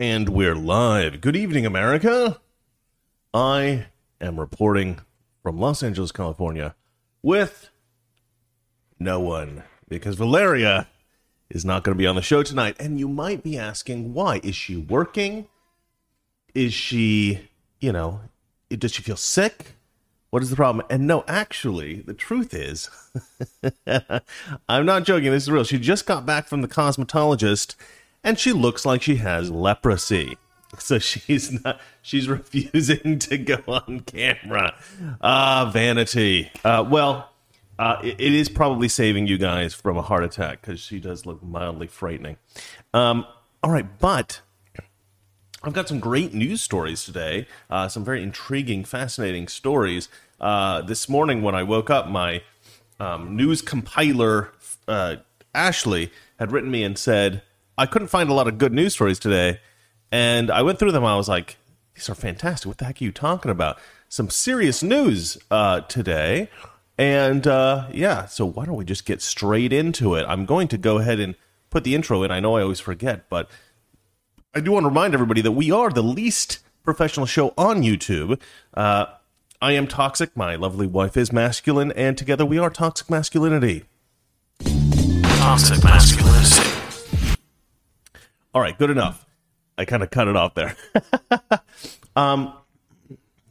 And we're live. Good evening, America. I am reporting from Los Angeles, California, with no one because Valeria is not going to be on the show tonight. And you might be asking, why? Is she working? Is she, you know, does she feel sick? What is the problem? And no, actually, the truth is, I'm not joking. This is real. She just got back from the cosmetologist and she looks like she has leprosy. So she's not, she's refusing to go on camera. Ah, vanity. Uh, well, uh, it, it is probably saving you guys from a heart attack because she does look mildly frightening. Um, all right, but I've got some great news stories today. Uh, some very intriguing, fascinating stories. Uh, this morning, when I woke up, my um, news compiler, uh, Ashley, had written me and said, I couldn't find a lot of good news stories today. And I went through them. I was like, these are fantastic. What the heck are you talking about? Some serious news uh, today. And uh, yeah, so why don't we just get straight into it? I'm going to go ahead and put the intro in. I know I always forget, but I do want to remind everybody that we are the least professional show on YouTube. Uh, I am toxic. My lovely wife is masculine, and together we are toxic masculinity. Toxic masculinity. All right, good enough. I kind of cut it off there. um,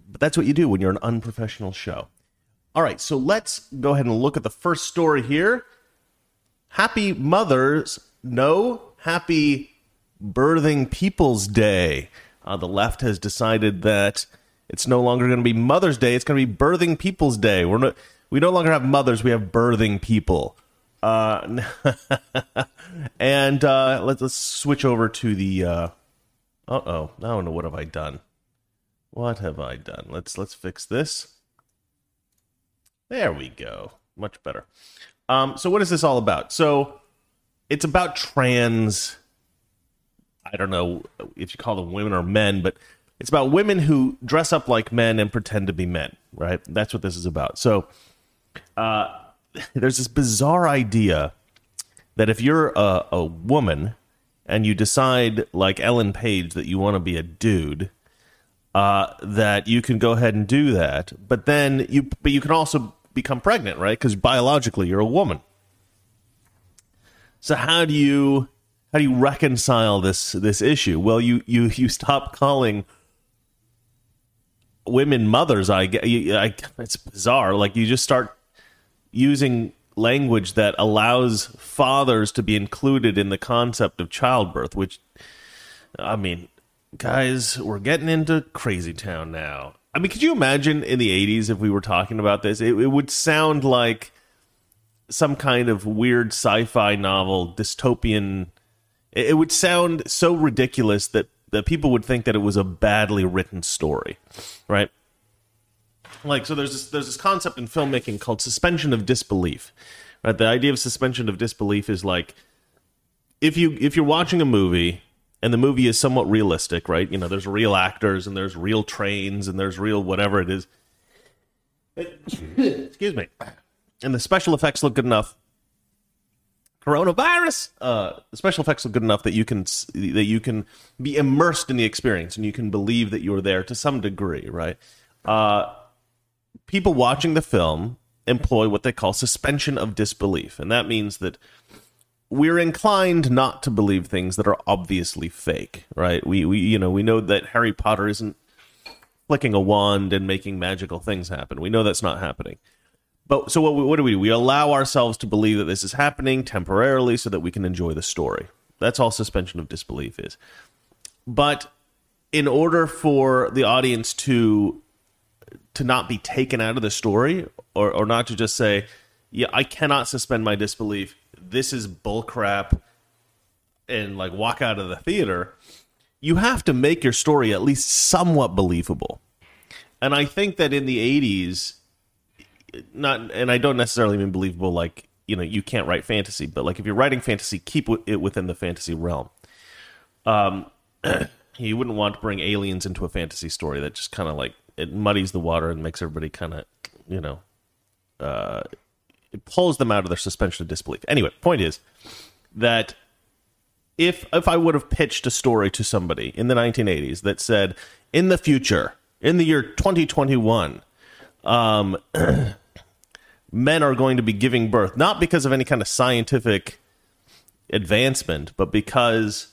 but that's what you do when you're an unprofessional show. All right, so let's go ahead and look at the first story here. Happy Mothers, no, happy Birthing People's Day. Uh, the left has decided that it's no longer going to be Mother's Day; it's going to be Birthing People's Day. We're no, we no longer have mothers; we have birthing people. Uh, and uh, let's let's switch over to the. Uh oh, I don't know what have I done. What have I done? Let's let's fix this. There we go. Much better. Um, so what is this all about? So it's about trans. I don't know if you call them women or men, but it's about women who dress up like men and pretend to be men. Right? That's what this is about. So. Uh, there's this bizarre idea that if you're a, a woman and you decide, like Ellen Page, that you want to be a dude, uh, that you can go ahead and do that. But then you, but you can also become pregnant, right? Because biologically you're a woman. So how do you how do you reconcile this this issue? Well, you you you stop calling women mothers. I, I it's bizarre. Like you just start using language that allows fathers to be included in the concept of childbirth, which, I mean, guys, we're getting into crazy town now. I mean, could you imagine in the 80s if we were talking about this? It, it would sound like some kind of weird sci fi novel, dystopian. It, it would sound so ridiculous that, that people would think that it was a badly written story, right? Like so there's this there's this concept in filmmaking called suspension of disbelief right? The idea of suspension of disbelief is like if you if you're watching a movie and the movie is somewhat realistic right? You know there's real actors and there's real trains and there's real whatever it is. Excuse me. And the special effects look good enough. Coronavirus! Uh the special effects look good enough that you can that you can be immersed in the experience and you can believe that you're there to some degree right? Uh people watching the film employ what they call suspension of disbelief. And that means that we're inclined not to believe things that are obviously fake, right? We, we you know, we know that Harry Potter isn't flicking a wand and making magical things happen. We know that's not happening. But so what, what do we do? We allow ourselves to believe that this is happening temporarily so that we can enjoy the story. That's all suspension of disbelief is. But in order for the audience to to not be taken out of the story or, or not to just say, yeah, I cannot suspend my disbelief. This is bullcrap and like walk out of the theater. You have to make your story at least somewhat believable. And I think that in the 80s, not, and I don't necessarily mean believable like, you know, you can't write fantasy, but like if you're writing fantasy, keep it within the fantasy realm. Um, you wouldn't want to bring aliens into a fantasy story that just kind of like it muddies the water and makes everybody kind of, you know, uh, it pulls them out of their suspension of disbelief. Anyway, point is that if if I would have pitched a story to somebody in the 1980s that said, in the future, in the year 2021, um, men are going to be giving birth not because of any kind of scientific advancement, but because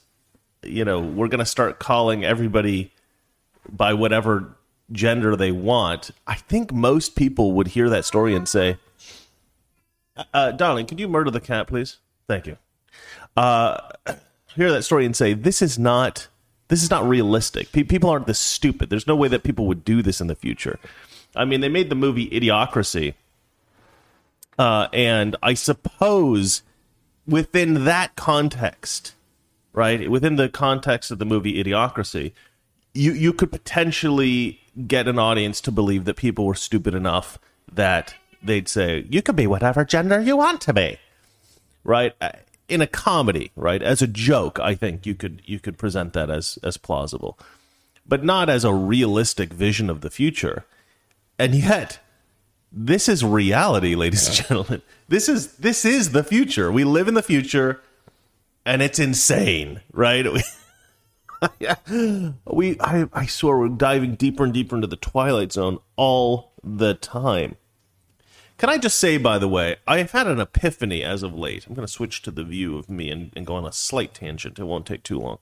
you know we're going to start calling everybody by whatever gender they want. I think most people would hear that story and say, uh, "Darling, could you murder the cat, please? Thank you." Uh, hear that story and say, "This is not." This is not realistic. Pe- people aren't this stupid. There's no way that people would do this in the future. I mean, they made the movie Idiocracy, uh, and I suppose within that context, right, within the context of the movie Idiocracy, you you could potentially get an audience to believe that people were stupid enough that they'd say you could be whatever gender you want to be, right? Uh, In a comedy, right, as a joke, I think you could you could present that as as plausible, but not as a realistic vision of the future. And yet, this is reality, ladies and gentlemen. This is this is the future. We live in the future, and it's insane, right? We, we I, I swear we're diving deeper and deeper into the twilight zone all the time. Can I just say, by the way, I have had an epiphany as of late. I'm going to switch to the view of me and, and go on a slight tangent. It won't take too long.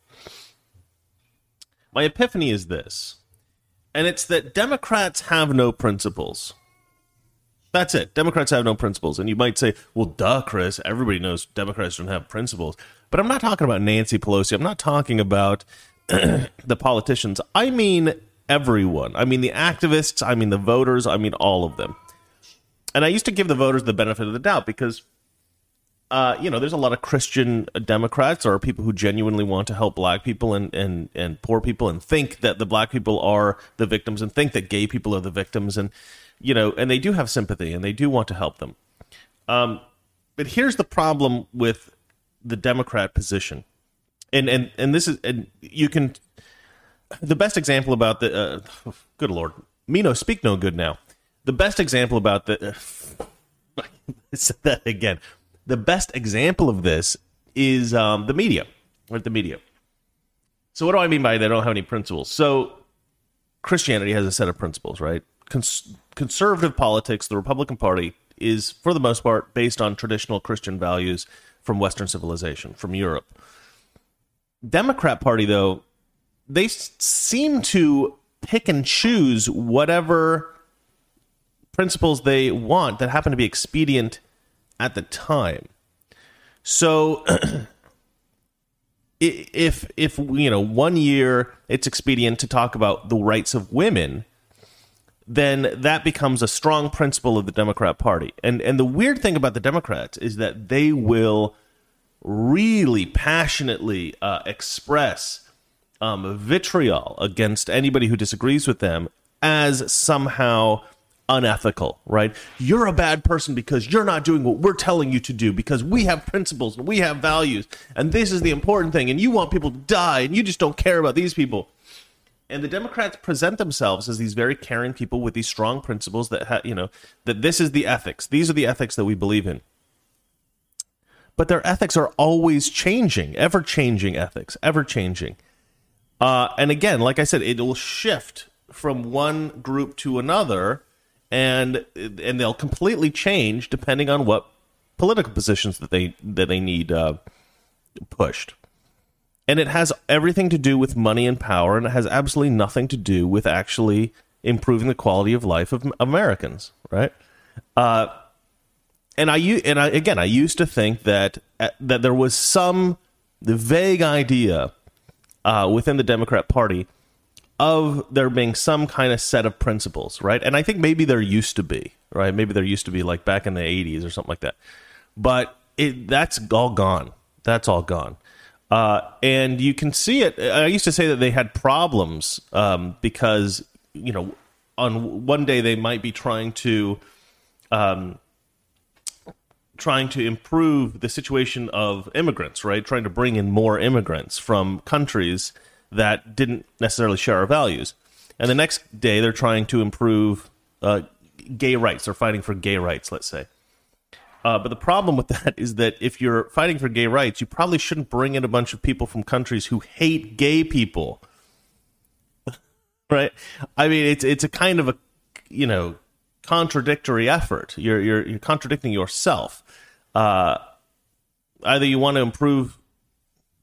My epiphany is this, and it's that Democrats have no principles. That's it. Democrats have no principles. And you might say, well, duh, Chris, everybody knows Democrats don't have principles. But I'm not talking about Nancy Pelosi. I'm not talking about the politicians. I mean everyone. I mean the activists. I mean the voters. I mean all of them. And I used to give the voters the benefit of the doubt because, uh, you know, there's a lot of Christian Democrats or people who genuinely want to help black people and, and, and poor people and think that the black people are the victims and think that gay people are the victims. And, you know, and they do have sympathy and they do want to help them. Um, but here's the problem with the Democrat position. And, and, and this is, and you can, the best example about the, uh, good Lord, Mino, speak no good now the best example about the said that again. The best example of this is um, the media, right? The media. So what do I mean by they don't have any principles? So Christianity has a set of principles, right? Cons- conservative politics, the Republican Party, is for the most part based on traditional Christian values from Western civilization, from Europe. Democrat Party, though, they seem to pick and choose whatever principles they want that happen to be expedient at the time. So if if you know one year it's expedient to talk about the rights of women, then that becomes a strong principle of the Democrat Party. And and the weird thing about the Democrats is that they will really passionately uh, express um, vitriol against anybody who disagrees with them as somehow unethical, right? You're a bad person because you're not doing what we're telling you to do because we have principles and we have values and this is the important thing and you want people to die and you just don't care about these people. And the Democrats present themselves as these very caring people with these strong principles that ha- you know that this is the ethics. These are the ethics that we believe in. But their ethics are always changing, ever changing ethics, ever changing. Uh, and again, like I said, it will shift from one group to another and and they'll completely change depending on what political positions that they that they need uh, pushed. And it has everything to do with money and power, and it has absolutely nothing to do with actually improving the quality of life of Americans, right? Uh, and I and I again, I used to think that uh, that there was some vague idea uh, within the Democrat Party of there being some kind of set of principles, right? And I think maybe there used to be, right? Maybe there used to be like back in the 80s or something like that. But it that's all gone. That's all gone. Uh, and you can see it. I used to say that they had problems um, because, you know, on one day they might be trying to um, trying to improve the situation of immigrants, right? Trying to bring in more immigrants from countries that didn't necessarily share our values. And the next day, they're trying to improve uh, gay rights. They're fighting for gay rights, let's say. Uh, but the problem with that is that if you're fighting for gay rights, you probably shouldn't bring in a bunch of people from countries who hate gay people. right? I mean, it's it's a kind of a you know contradictory effort. You're you're you're contradicting yourself. Uh, either you want to improve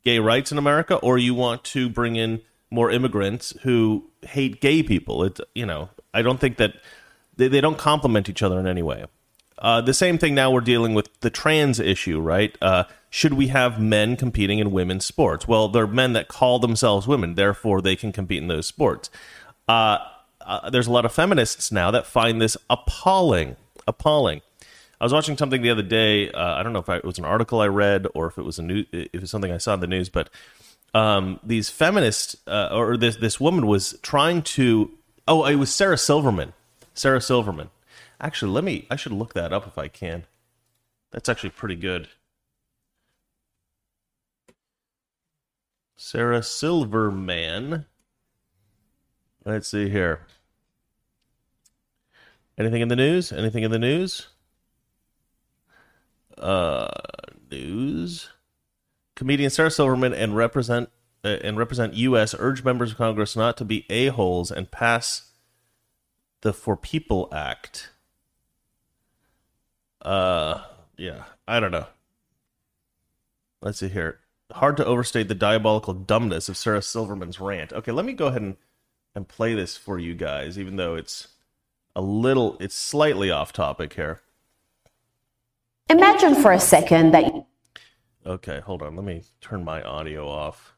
gay rights in America, or you want to bring in more immigrants who hate gay people. It's you know I don't think that they, they don't complement each other in any way. Uh, the same thing now we're dealing with the trans issue, right? Uh, should we have men competing in women's sports? Well, they're men that call themselves women, therefore they can compete in those sports. Uh, uh, there's a lot of feminists now that find this appalling, appalling. I was watching something the other day. Uh, I don't know if I, it was an article I read or if it was a new, if it was something I saw in the news, but um, these feminists uh, or this this woman was trying to. Oh, it was Sarah Silverman. Sarah Silverman Actually, let me. I should look that up if I can. That's actually pretty good. Sarah Silverman. Let's see here. Anything in the news? Anything in the news? Uh, news. Comedian Sarah Silverman and represent uh, and RepresentUs urge members of Congress not to be a holes and pass the For People Act. Uh, yeah, I don't know. Let's see here. Hard to overstate the diabolical dumbness of Sarah Silverman's rant. Okay, let me go ahead and and play this for you guys, even though it's a little, it's slightly off topic here. Imagine for a second that. Okay, hold on. Let me turn my audio off.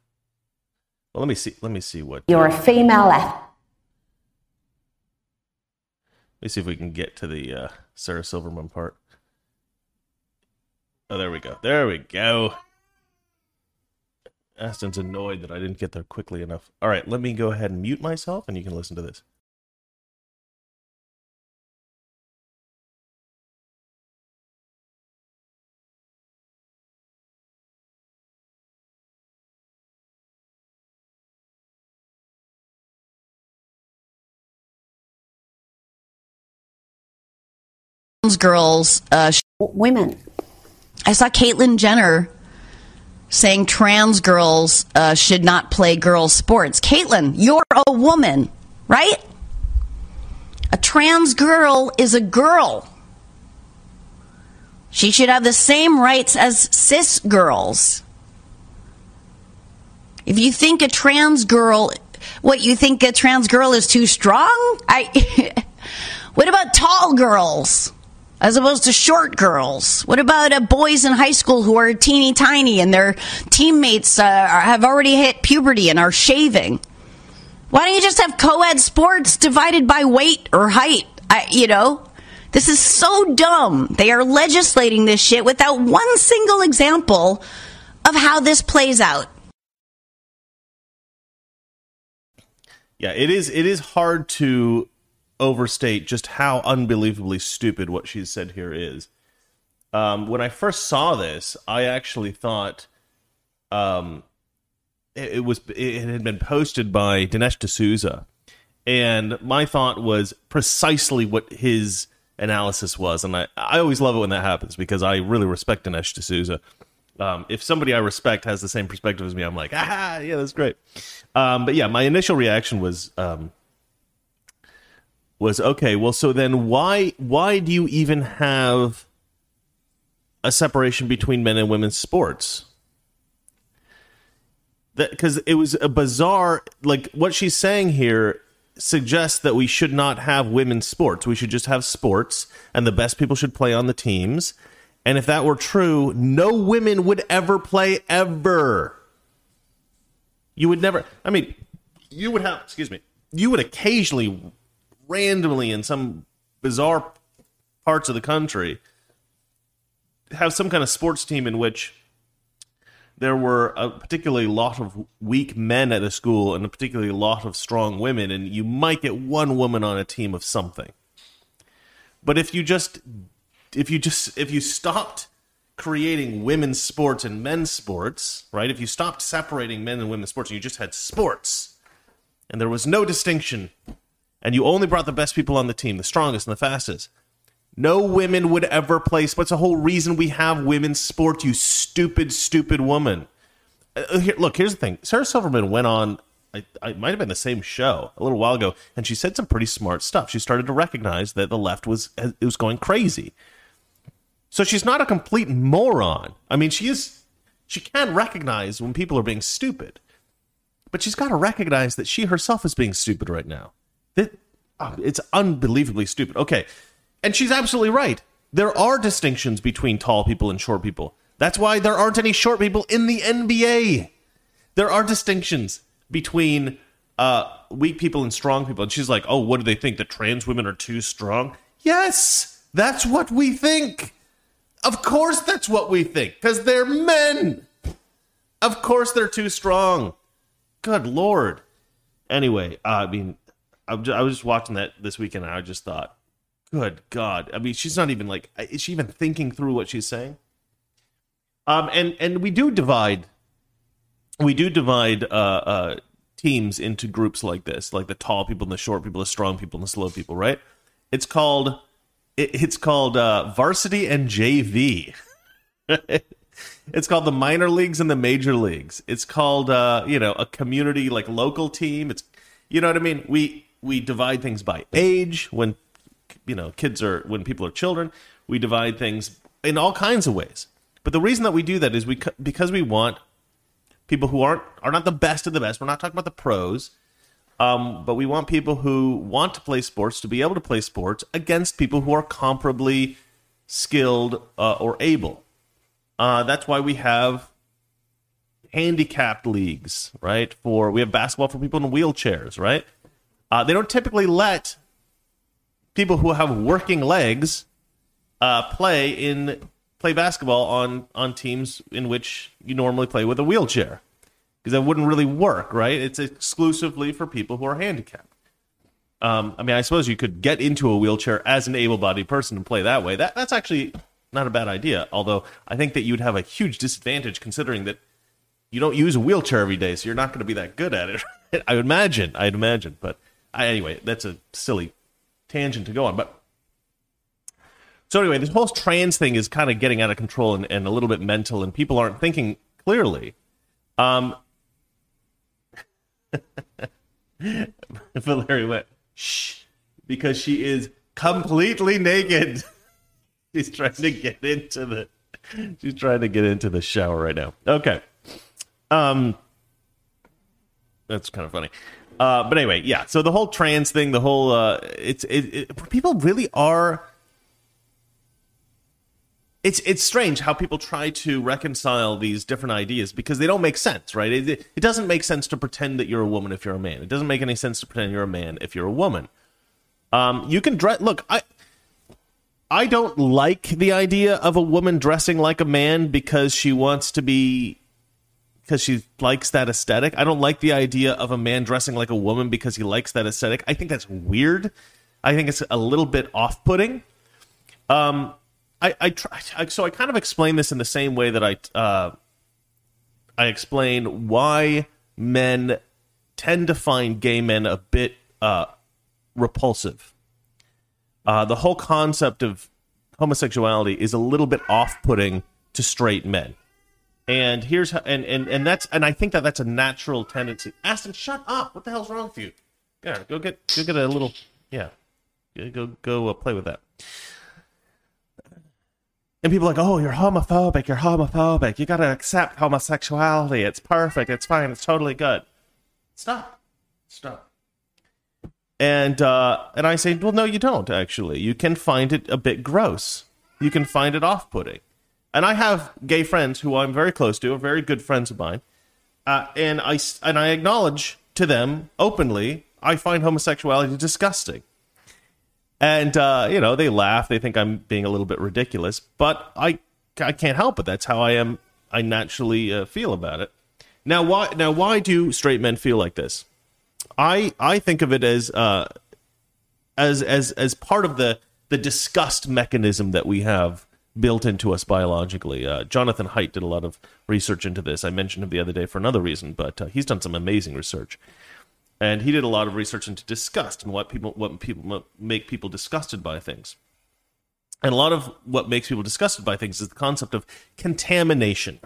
Well, let me see. Let me see what. You're a female athlete. Let me see if we can get to the uh, Sarah Silverman part. Oh, there we go. There we go. Aston's annoyed that I didn't get there quickly enough. All right, let me go ahead and mute myself and you can listen to this. girls uh, Women. I saw Caitlyn Jenner saying trans girls uh, should not play girls' sports. Caitlyn, you're a woman, right? A trans girl is a girl. She should have the same rights as cis girls. If you think a trans girl, what you think a trans girl is too strong? I. what about tall girls? As opposed to short girls? What about uh, boys in high school who are teeny tiny and their teammates uh, have already hit puberty and are shaving? Why don't you just have co-ed sports divided by weight or height? I, you know, this is so dumb. They are legislating this shit without one single example of how this plays out. Yeah, it is. It is hard to overstate just how unbelievably stupid what she's said here is. Um, when I first saw this, I actually thought um, it, it, was it had been posted by Dinesh D'Souza, and my thought was precisely what his analysis was. And I, I always love it when that happens because I really respect Dinesh D'Souza. Um, if somebody I respect has the same perspective as me, I'm like, ah, yeah, that's great. Um, but yeah, my initial reaction was um, was okay well so then why why do you even have a separation between men and women's sports? Because it was a bizarre like what she's saying here suggests that we should not have women's sports. We should just have sports and the best people should play on the teams. And if that were true no women would ever play ever. You would never i mean you would have excuse me you would occasionally randomly in some bizarre parts of the country have some kind of sports team in which there were a particularly lot of weak men at a school and a particularly lot of strong women, and you might get one woman on a team of something. But if you just if you just if you stopped creating women's sports and men's sports, right? If you stopped separating men and women's sports and you just had sports and there was no distinction and you only brought the best people on the team, the strongest and the fastest, No women would ever play sports. The whole reason we have women's sports, you stupid, stupid woman. Uh, here, look, here's the thing. Sarah Silverman went on, I, I might have been the same show a little while ago, and she said some pretty smart stuff. She started to recognize that the left was it was going crazy. So she's not a complete moron. I mean, she is. She can recognize when people are being stupid, but she's got to recognize that she herself is being stupid right now. That oh, it's unbelievably stupid. Okay, and she's absolutely right. There are distinctions between tall people and short people. That's why there aren't any short people in the NBA. There are distinctions between uh, weak people and strong people. And she's like, oh, what do they think? That trans women are too strong? Yes, that's what we think. Of course, that's what we think, because they're men. Of course, they're too strong. Good lord. Anyway, uh, I mean, I was just- I was just watching that this weekend, and I just thought, good god. I mean, she's not even like, is she even thinking through what she's saying? Um, and and we do divide, we do divide uh, uh, teams into groups like this, like the tall people and the short people, the strong people and the slow people, right? It's called it, it's called uh, varsity and JV. it's called the minor leagues and the major leagues. It's called uh, you know a community like local team. It's you know what I mean. We we divide things by age when you know kids are when people are children. We divide things in all kinds of ways. But the reason that we do that is we because we want people who aren't are not the best of the best. We're not talking about the pros. Um, but we want people who want to play sports to be able to play sports against people who are comparably skilled uh, or able. Uh, that's why we have handicapped leagues, right? For we have basketball for people in wheelchairs, right? Uh, they don't typically let people who have working legs uh, play in play basketball on on teams in which you normally play with a wheelchair because that wouldn't really work, right? It's exclusively for people who are handicapped. Um, I mean, I suppose you could get into a wheelchair as an able-bodied person and play that way. That that's actually not a bad idea. Although I think that you'd have a huge disadvantage considering that you don't use a wheelchair every day, so you're not going to be that good at it. I would imagine. I'd imagine. But I, anyway, that's a silly tangent to go on. But so anyway, this whole trans thing is kind of getting out of control and, and a little bit mental, and people aren't thinking clearly. Um, Valerie went, shh, because she is completely naked. she's trying to get into the she's trying to get into the shower right now. Okay. Um that's kind of funny. Uh but anyway, yeah. So the whole trans thing, the whole uh it's it, it people really are it's it's strange how people try to reconcile these different ideas because they don't make sense, right? It, it doesn't make sense to pretend that you're a woman if you're a man. It doesn't make any sense to pretend you're a man if you're a woman. Um, you can dress. Look, I I don't like the idea of a woman dressing like a man because she wants to be because she likes that aesthetic. I don't like the idea of a man dressing like a woman because he likes that aesthetic. I think that's weird. I think it's a little bit off-putting. Um, I, I try, I, so I kind of explain this in the same way that I uh, I explain why men tend to find gay men a bit uh, repulsive. Uh, the whole concept of homosexuality is a little bit off-putting to straight men, and here's how, and and and that's and I think that that's a natural tendency. Aston, shut up! What the hell's wrong with you? Yeah, go get go get a little yeah, go go uh, play with that. And people are like, oh, you're homophobic. You're homophobic. You got to accept homosexuality. It's perfect. It's fine. It's totally good. Stop. Stop. And uh, and I say, well, no, you don't. Actually, you can find it a bit gross. You can find it off-putting. And I have gay friends who I'm very close to, are very good friends of mine. Uh, and I and I acknowledge to them openly, I find homosexuality disgusting. And uh, you know they laugh they think i'm being a little bit ridiculous but i i can't help it. That's how i am i naturally uh, feel about it. Now why now why do straight men feel like this? I i think of it as uh as as as part of the the disgust mechanism that we have built into us biologically uh, jonathan haidt did a lot of research into this i mentioned him the other day for another reason but uh, he's done some amazing research and he did a lot of research into disgust and what people what people make people disgusted by things. And a lot of what makes people disgusted by things is the concept of contamination,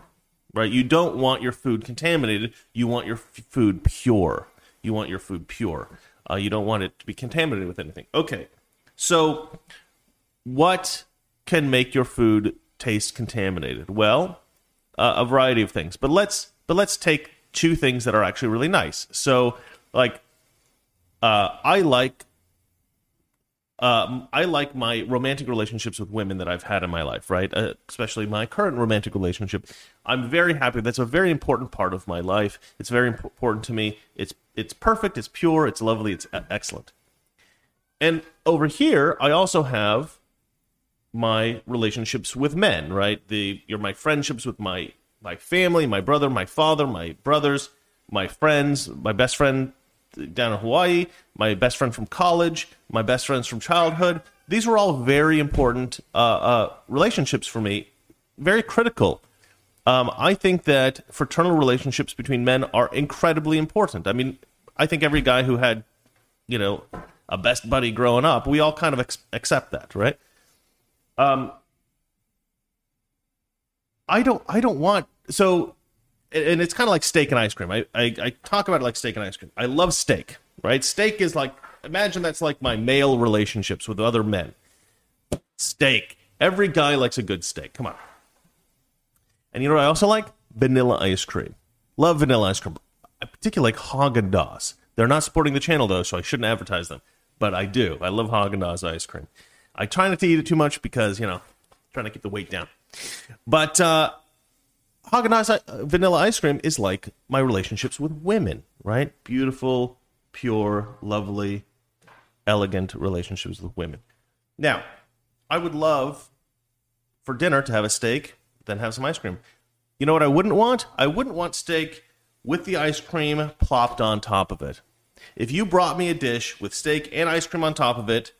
right? You don't want your food contaminated. You want your f- food pure. You want your food pure. Uh, you don't want it to be contaminated with anything. Okay. So, what can make your food taste contaminated? Well, uh, a variety of things. But let's but let's take two things that are actually really nice. So, like, uh, I like um, I like my romantic relationships with women that I've had in my life, right? Uh, especially my current romantic relationship. I'm very happy. That's a very important part of my life. It's very important to me. It's it's perfect. It's pure. It's lovely. It's excellent. And over here, I also have my relationships with men, right? The you're my friendships with my my family, my brother, my father, my brothers, my friends, my best friend down in Hawaii, my best friend from college, my best friends from childhood. These were all very important uh, uh, relationships for me, very critical. Um, I think that fraternal relationships between men are incredibly important. I mean, I think every guy who had, you know, a best buddy growing up, we all kind of ex- accept that, right? Um, I don't, I don't want so and it's kind of like steak and ice cream. I, I, I talk about it like steak and ice cream. I love steak, right? Steak is like imagine that's like my male relationships with other men. Steak. Every guy likes a good steak. Come on. And you know what I also like? Vanilla ice cream. Love vanilla ice cream. I particularly like Haagen Dazs. They're not supporting the channel though, so I shouldn't advertise them. But I do. I love Haagen Dazs ice cream. I try not to eat it too much because you know, trying to keep the weight down. But uh, Haagen Dazs uh, vanilla ice cream is like my relationships with women, right? Beautiful, pure, lovely, elegant relationships with women. Now, I would love for dinner to have a steak, then have some ice cream. You know what I wouldn't want? I wouldn't want steak with the ice cream plopped on top of it. If you brought me a dish with steak and ice cream on top of it,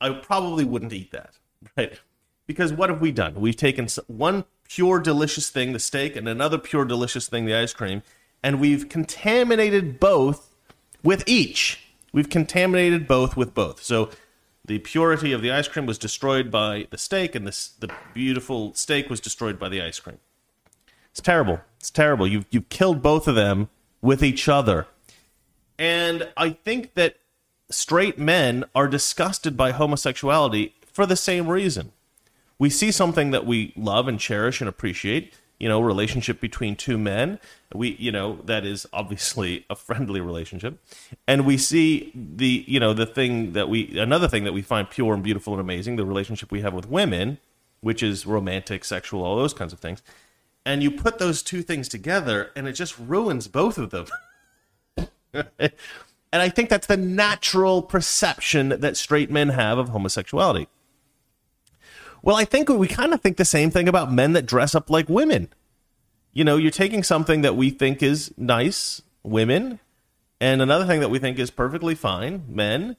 I probably wouldn't eat that, right? Because what have we done? We've taken one pure delicious thing, the steak, and another pure delicious thing, the ice cream, and we've contaminated both with each. We've contaminated both with both. So the purity of the ice cream was destroyed by the steak, and this, the beautiful steak was destroyed by the ice cream. It's terrible. It's terrible. You've, you've killed both of them with each other. And I think that straight men are disgusted by homosexuality for the same reason. We see something that we love and cherish and appreciate, you know, relationship between two men. We, you know, that is obviously a friendly relationship. And we see the, you know, the thing that we another thing that we find pure and beautiful and amazing, the relationship we have with women, which is romantic, sexual, all those kinds of things. And you put those two things together and it just ruins both of them. and I think that's the natural perception that straight men have of homosexuality. Well, I think we kind of think the same thing about men that dress up like women. You know, you're taking something that we think is nice, women, and another thing that we think is perfectly fine, men,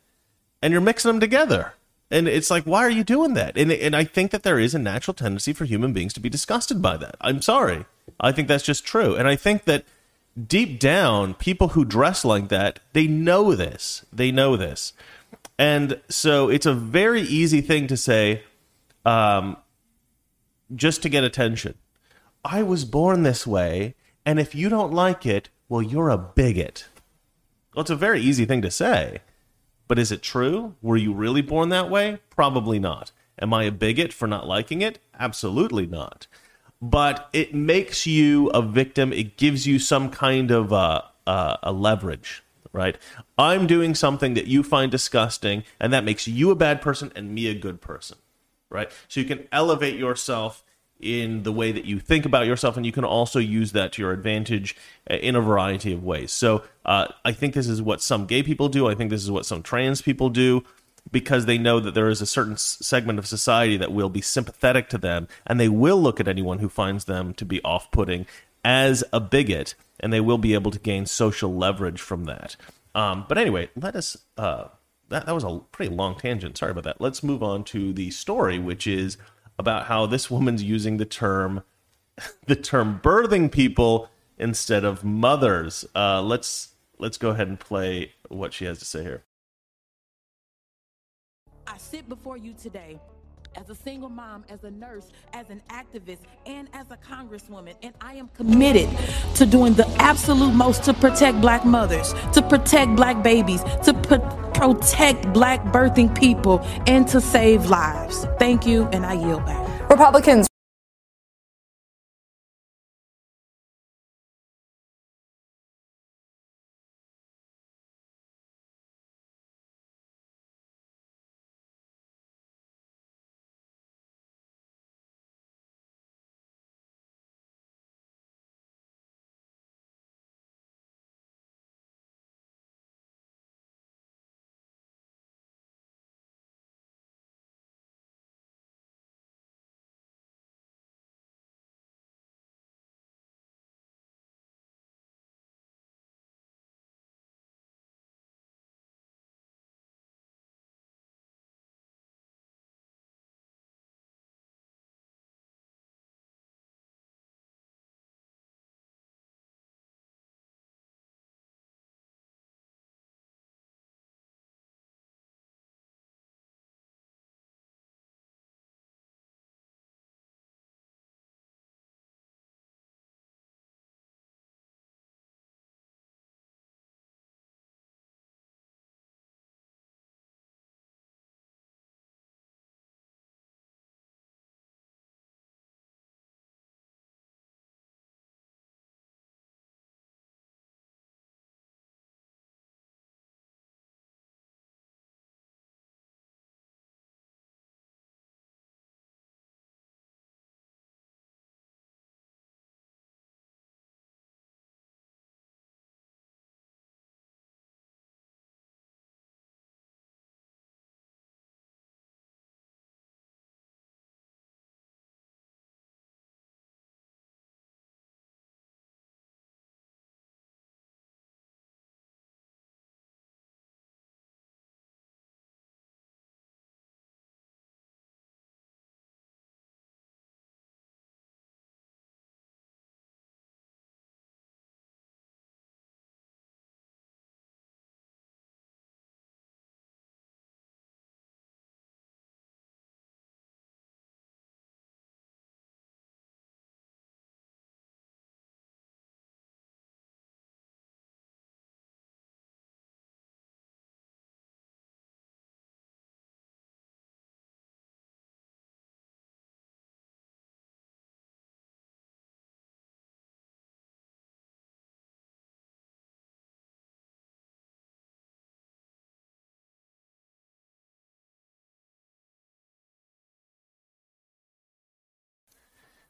and you're mixing them together. And it's like, why are you doing that? And, and I think that there is a natural tendency for human beings to be disgusted by that. I'm sorry. I think that's just true. And I think that deep down, people who dress like that, they know this. They know this. And so it's a very easy thing to say, um, just to get attention. I was born this way, and if you don't like it, well, you're a bigot. Well, it's a very easy thing to say, but is it true? Were you really born that way? Probably not. Am I a bigot for not liking it? Absolutely not. But it makes you a victim. It gives you some kind of uh, uh, a leverage, right? I'm doing something that you find disgusting, and that makes you a bad person and me a good person right? So you can elevate yourself in the way that you think about yourself, and you can also use that to your advantage uh, in a variety of ways. So uh, I think this is what some gay people do. I think this is what some trans people do because they know that there is a certain s- segment of society that will be sympathetic to them, and they will look at anyone who finds them to be off-putting as a bigot, and they will be able to gain social leverage from that. Um, but anyway, let us. Uh, that, that was a pretty long tangent. Sorry about that. Let's move on to the story, which is about how this woman's using the term the term birthing people instead of mothers. Uh, let's let's go ahead and play what she has to say here. I sit before you today as a single mom, as a nurse, as an activist, and as a congresswoman. And I am committed to doing the absolute most to protect black mothers, to protect black babies, to put, protect black birthing people, and to save lives. Thank you, and I yield back. Republicans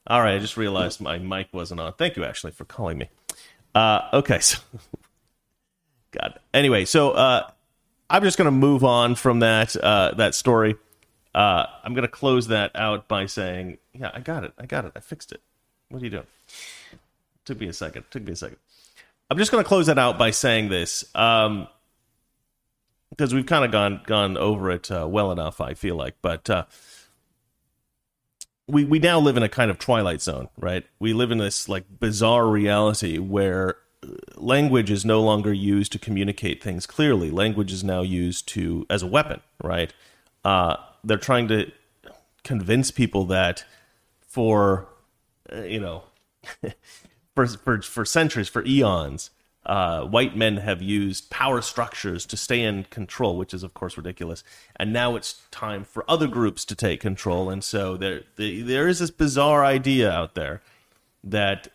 All right, I just realized my mic wasn't on. Thank you, Ashley, for calling me. Uh, okay, so God. Anyway, so uh, I'm just going to move on from that uh, that story. Uh, I'm going to close that out by saying, "Yeah, I got it. I got it. I fixed it." What are you doing? Took me a second. Took me a second. I'm just going to close that out by saying this, um, because we've kind of gone gone over it uh, well enough. I feel like, but uh, we we now live in a kind of twilight zone, right? We live in this like bizarre reality where uh, language is no longer used to communicate things clearly. Language is now used to as a weapon, right? Uh, they're trying to convince people that for uh, you know for for for centuries, for eons, uh, white men have used power structures to stay in control, which is of course ridiculous. And now it's time for other groups to take control. And so there the, there is this bizarre idea out there that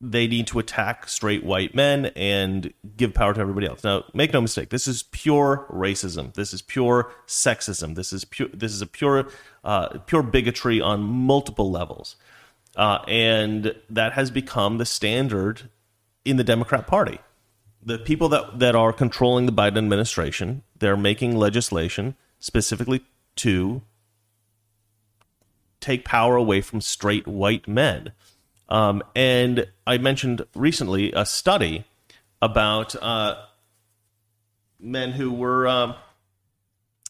they need to attack straight white men and give power to everybody else. Now, make no mistake, this is pure racism. This is pure sexism. This is pure. This is a pure, uh, pure bigotry on multiple levels, uh, and that has become the standard in the Democrat Party. The people that that are controlling the Biden administration, they're making legislation specifically to take power away from straight white men. Um, and I mentioned recently a study about uh, men who were, um,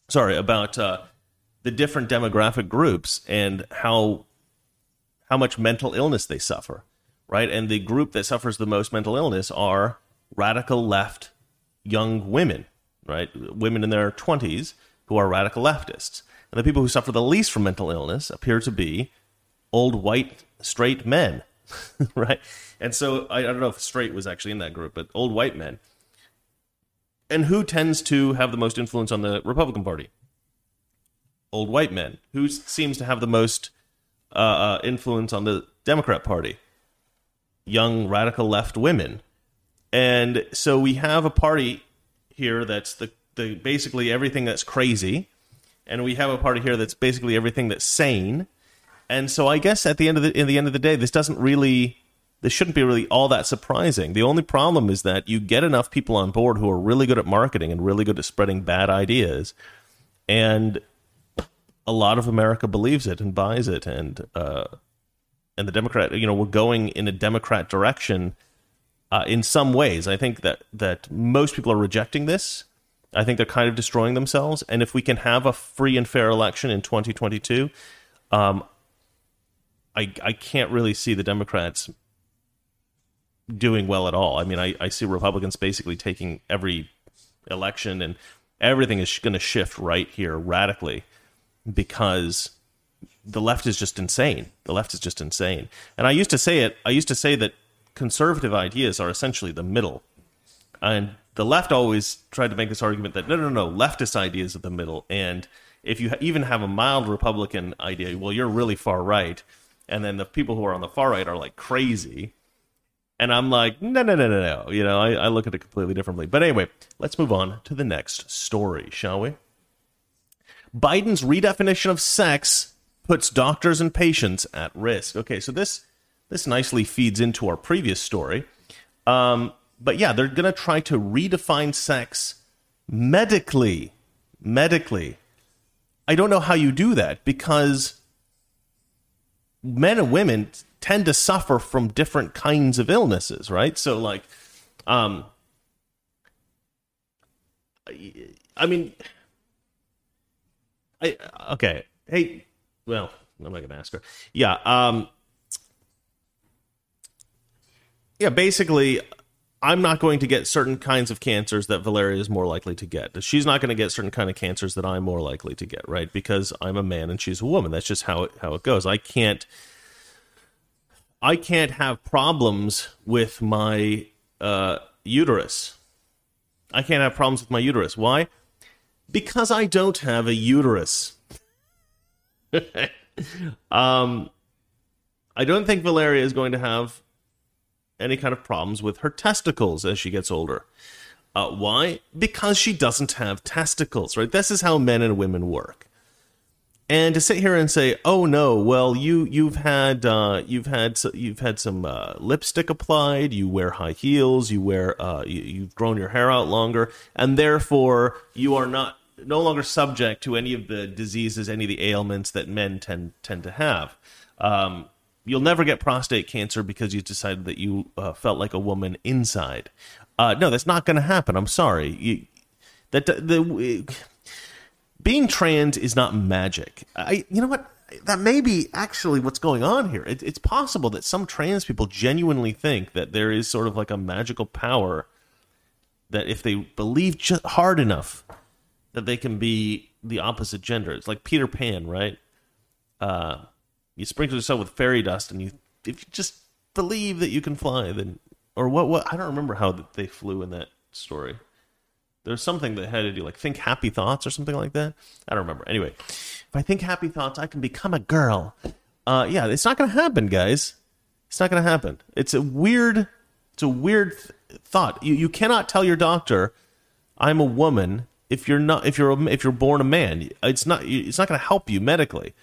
sorry, about uh, the different demographic groups and how how much mental illness they suffer, right? And the group that suffers the most mental illness are radical left young women, right? Women in their twenties who are radical leftists. And the people who suffer the least from mental illness appear to be old white straight men, right? And so I, I don't know if straight was actually in that group, but old white men. And who tends to have the most influence on the Republican Party? Old white men. Who seems to have the most uh, uh, influence on the Democrat Party? Young radical left women. And so we have a party here that's the, the basically everything that's crazy, and we have a party here that's basically everything that's sane. And so I guess at the end of the in the end of the day, this doesn't really this shouldn't be really all that surprising. The only problem is that you get enough people on board who are really good at marketing and really good at spreading bad ideas, and a lot of America believes it and buys it, and uh, and the Democrat, you know, we're going in a Democrat direction uh, in some ways. I think that that most people are rejecting this. I think they're kind of destroying themselves. And if we can have a free and fair election in 2022, um, I I can't really see the Democrats doing well at all. I mean, I, I see Republicans basically taking every election and everything is going to shift right here radically because the left is just insane. The left is just insane. And I used to say it, I used to say that conservative ideas are essentially the middle. And the left always tried to make this argument that no, no, no, leftist ideas are the middle. And if you even have a mild Republican idea, well, you're really far right. And then the people who are on the far right are like crazy. And I'm like, no, no, no, no, no. You know, I, I look at it completely differently. But anyway, let's move on to the next story, shall we? Biden's redefinition of sex puts doctors and patients at risk. Okay, so this this nicely feeds into our previous story. Um, but yeah, they're going to try to redefine sex medically. Medically. I don't know how you do that because men and women tend to suffer from different kinds of illnesses, right? So, like, um, I mean, I okay. Hey, well, I'm not gonna ask her. Yeah, um, yeah. Basically, I'm not going to get certain kinds of cancers that Valeria is more likely to get. She's not going to get certain kind of cancers that I'm more likely to get, right? Because I'm a man and she's a woman. That's just how it how it goes. I can't I can't have problems with my uh, uterus. I can't have problems with my uterus. Why? Because I don't have a uterus. um, I don't think Valeria is going to have any kind of problems with her testicles as she gets older. Uh, why? Because she doesn't have testicles, right? This is how men and women work. And to sit here and say, "Oh no, well you you've had uh, you've had you've had some uh, lipstick applied, you wear high heels, you wear uh, you, you've grown your hair out longer, and therefore you are not no longer subject to any of the diseases, any of the ailments that men tend tend to have. Um, you'll never get prostate cancer because you decided that you uh, felt like a woman inside. Uh, no, that's not going to happen. I'm sorry. You, that the being trans is not magic. I, you know what? That may be actually what's going on here. It, it's possible that some trans people genuinely think that there is sort of like a magical power that if they believe just hard enough that they can be the opposite gender. It's like Peter Pan, right? Uh, you sprinkle yourself with fairy dust, and you if you just believe that you can fly, then or what? What I don't remember how they flew in that story. There's something that had to do like think happy thoughts or something like that. I don't remember. Anyway, if I think happy thoughts, I can become a girl. Uh, yeah, it's not going to happen, guys. It's not going to happen. It's a weird. It's a weird th- thought. You you cannot tell your doctor, "I'm a woman." If you're not, if you're if you're born a man, it's not. It's not going to help you medically.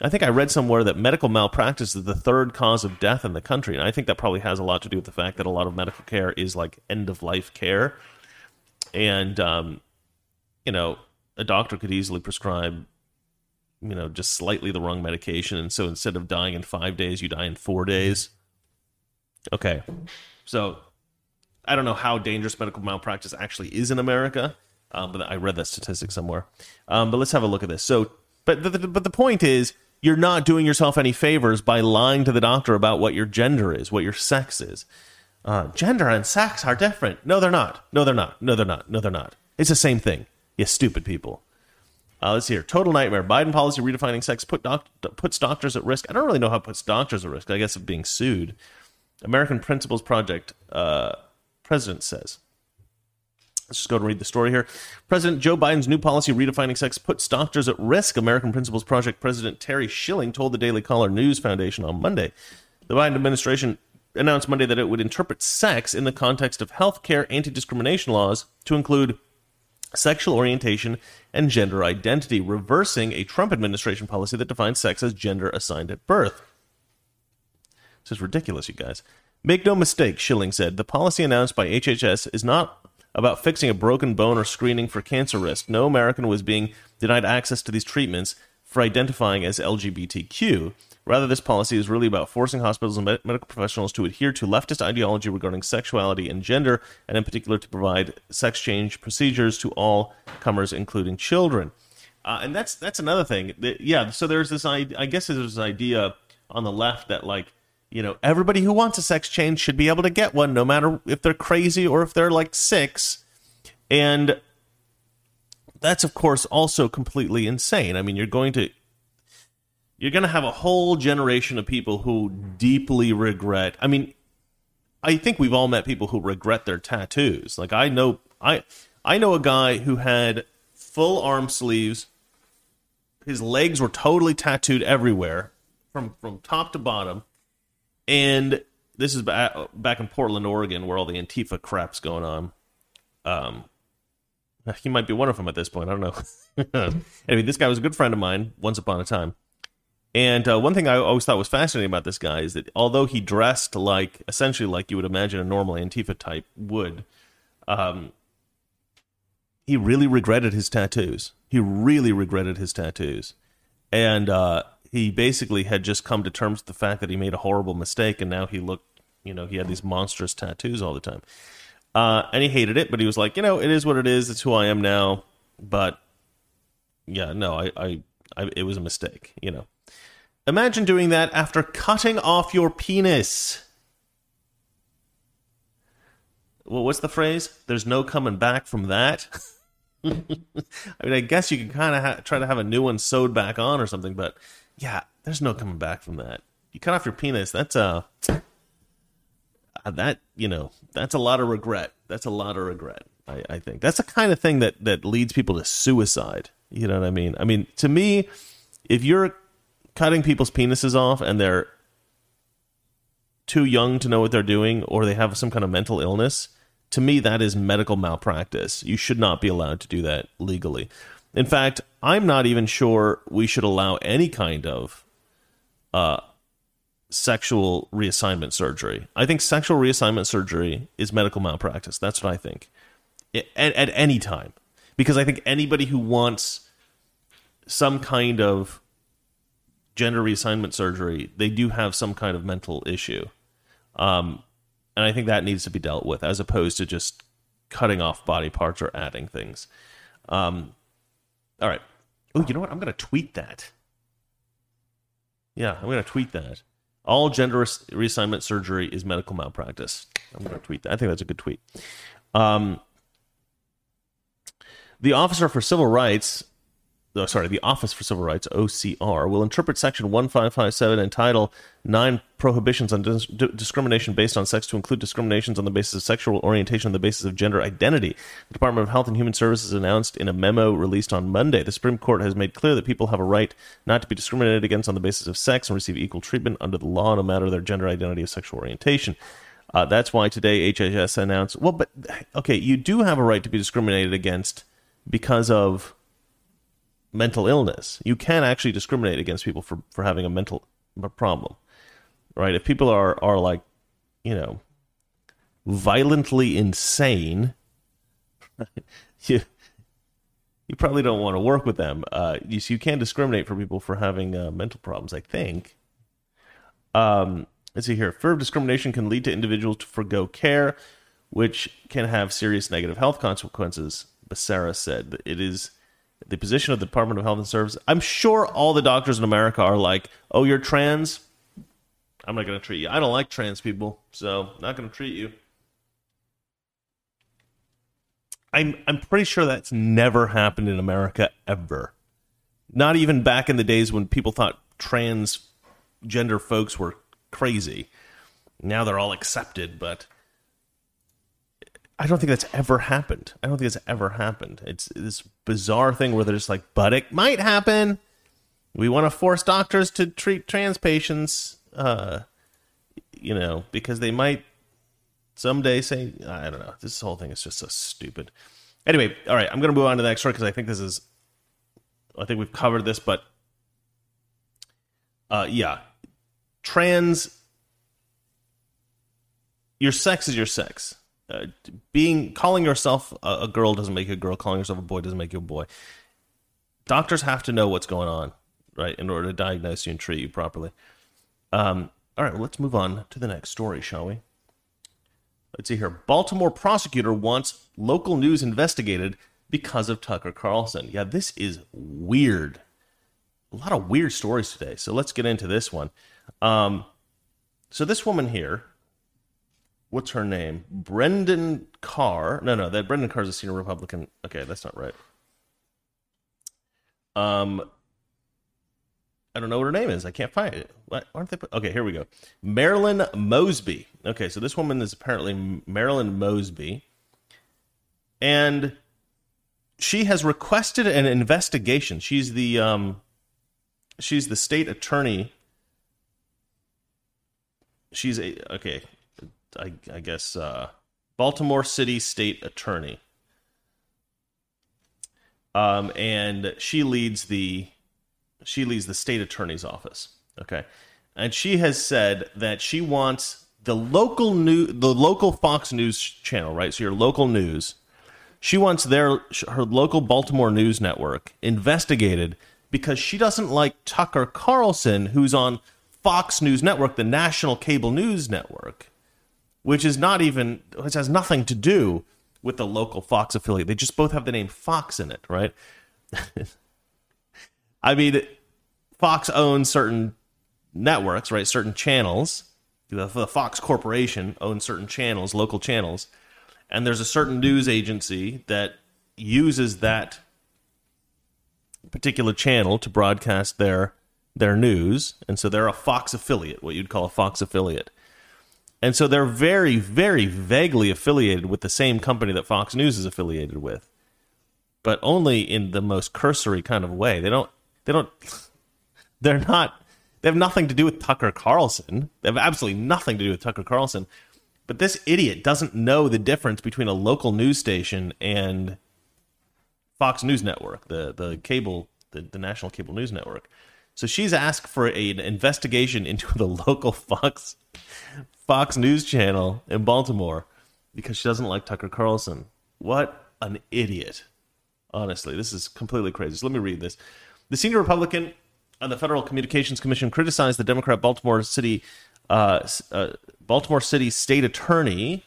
I think I read somewhere that medical malpractice is the third cause of death in the country, and I think that probably has a lot to do with the fact that a lot of medical care is like end of life care and um, you know a doctor could easily prescribe you know just slightly the wrong medication and so instead of dying in five days you die in four days okay so i don't know how dangerous medical malpractice actually is in america um, but i read that statistic somewhere um, but let's have a look at this so but the, the, but the point is you're not doing yourself any favors by lying to the doctor about what your gender is what your sex is uh, gender and sex are different. No, they're not. No, they're not. No, they're not. No, they're not. It's the same thing. You stupid people. Uh, let's see here. Total nightmare. Biden policy redefining sex put doc- puts doctors at risk. I don't really know how it puts doctors at risk. I guess of being sued. American Principles Project uh, president says. Let's just go and read the story here. President Joe Biden's new policy redefining sex puts doctors at risk. American Principles Project President Terry Schilling told the Daily Caller News Foundation on Monday. The Biden administration announced Monday that it would interpret sex in the context of health care anti discrimination laws to include sexual orientation and gender identity, reversing a Trump administration policy that defines sex as gender assigned at birth. This is ridiculous, you guys. Make no mistake, Schilling said. The policy announced by HHS is not about fixing a broken bone or screening for cancer risk. No American was being denied access to these treatments for identifying as LGBTQ. Rather, this policy is really about forcing hospitals and med- medical professionals to adhere to leftist ideology regarding sexuality and gender, and in particular to provide sex change procedures to all comers, including children. Uh, and that's that's another thing. Yeah, so there's this I, I guess there's this idea on the left that like you know everybody who wants a sex change should be able to get one, no matter if they're crazy or if they're like six, and that's of course also completely insane. I mean, you're going to you're going to have a whole generation of people who deeply regret. I mean, I think we've all met people who regret their tattoos. Like I know I I know a guy who had full arm sleeves. His legs were totally tattooed everywhere from from top to bottom. And this is back, back in Portland, Oregon, where all the Antifa crap's going on. Um, he might be one of them at this point. I don't know. anyway, this guy was a good friend of mine once upon a time. And uh, one thing I always thought was fascinating about this guy is that although he dressed like essentially like you would imagine a normal Antifa type would, um, he really regretted his tattoos. He really regretted his tattoos, and uh, he basically had just come to terms with the fact that he made a horrible mistake, and now he looked, you know, he had these monstrous tattoos all the time, uh, and he hated it. But he was like, you know, it is what it is. It's who I am now. But yeah, no, I, I, I it was a mistake. You know, imagine doing that after cutting off your penis. Well, what's the phrase? There's no coming back from that. I mean, I guess you can kind of ha- try to have a new one sewed back on or something, but yeah, there's no coming back from that. You cut off your penis. That's a uh, that you know that's a lot of regret. That's a lot of regret. I, I think that's the kind of thing that that leads people to suicide. You know what I mean? I mean, to me, if you're cutting people's penises off and they're too young to know what they're doing or they have some kind of mental illness, to me, that is medical malpractice. You should not be allowed to do that legally. In fact, I'm not even sure we should allow any kind of uh, sexual reassignment surgery. I think sexual reassignment surgery is medical malpractice. That's what I think. At, at any time. Because I think anybody who wants some kind of gender reassignment surgery, they do have some kind of mental issue. Um, and I think that needs to be dealt with as opposed to just cutting off body parts or adding things. Um, all right. Oh, you know what? I'm going to tweet that. Yeah, I'm going to tweet that. All gender reassignment surgery is medical malpractice. I'm going to tweet that. I think that's a good tweet. Um, the Officer for Civil Rights, sorry, the Office for Civil Rights, OCR, will interpret Section 1557 and Title 9 prohibitions on dis- discrimination based on sex to include discriminations on the basis of sexual orientation on the basis of gender identity. The Department of Health and Human Services announced in a memo released on Monday the Supreme Court has made clear that people have a right not to be discriminated against on the basis of sex and receive equal treatment under the law no matter their gender identity or sexual orientation. Uh, that's why today HHS announced, well, but okay, you do have a right to be discriminated against because of mental illness. You can actually discriminate against people for, for having a mental problem, right? If people are, are like, you know, violently insane, you, you probably don't want to work with them. Uh, you, so you can discriminate for people for having uh, mental problems, I think. Um, let's see here. Fear of discrimination can lead to individuals to forego care, which can have serious negative health consequences. Becerra said it is the position of the Department of Health and Services. I'm sure all the doctors in America are like, "Oh, you're trans. I'm not going to treat you. I don't like trans people, so not going to treat you." I'm I'm pretty sure that's never happened in America ever. Not even back in the days when people thought transgender folks were crazy. Now they're all accepted, but I don't think that's ever happened. I don't think it's ever happened. It's this bizarre thing where they're just like, but it might happen. We want to force doctors to treat trans patients, uh, you know, because they might someday say, I don't know. This whole thing is just so stupid. Anyway, all right, I'm going to move on to the next story because I think this is, I think we've covered this, but uh, yeah, trans, your sex is your sex. Being calling yourself a, a girl doesn't make you a girl. Calling yourself a boy doesn't make you a boy. Doctors have to know what's going on, right, in order to diagnose you and treat you properly. Um, all right, well, let's move on to the next story, shall we? Let's see here. Baltimore prosecutor wants local news investigated because of Tucker Carlson. Yeah, this is weird. A lot of weird stories today. So let's get into this one. Um, so this woman here, what's her name? Brendan Carr. No, no, that Brendan Carr is a senior Republican. Okay, that's not right. Um, I don't know what her name is. I can't find it. What aren't they? Put? Okay, here we go. Marilyn Mosby. Okay, so this woman is apparently Marilyn Mosby, and she has requested an investigation. She's the um, she's the state attorney. She's a okay, I, I guess uh, Baltimore City State Attorney. Um, and she leads the she leads the state attorney's office. Okay, and she has said that she wants the local new the local Fox News channel, right? So your local news. She wants their her local Baltimore news network investigated because she doesn't like Tucker Carlson, who's on Fox News Network, the national cable news network, which is not even which has nothing to do with the local Fox affiliate. They just both have the name Fox in it, right? I mean, Fox owns certain networks, right? Certain channels. The, the Fox Corporation owns certain channels, local channels, and there's a certain news agency that uses that particular channel to broadcast their their news, and so they're a Fox affiliate, what you'd call a Fox affiliate. And so they're very, very vaguely affiliated with the same company that Fox News is affiliated with, but only in the most cursory kind of way. They don't, they don't, they're not, they have nothing to do with Tucker Carlson. They have absolutely nothing to do with Tucker Carlson. But this idiot doesn't know the difference between a local news station and Fox News Network, the, the cable, the, the national cable news network. So she's asked for an investigation into the local Fox Fox News channel in Baltimore because she doesn't like Tucker Carlson. What an idiot. Honestly, this is completely crazy. So let me read this. The senior Republican on the Federal Communications Commission criticized the Democrat Baltimore City uh, uh, Baltimore City State Attorney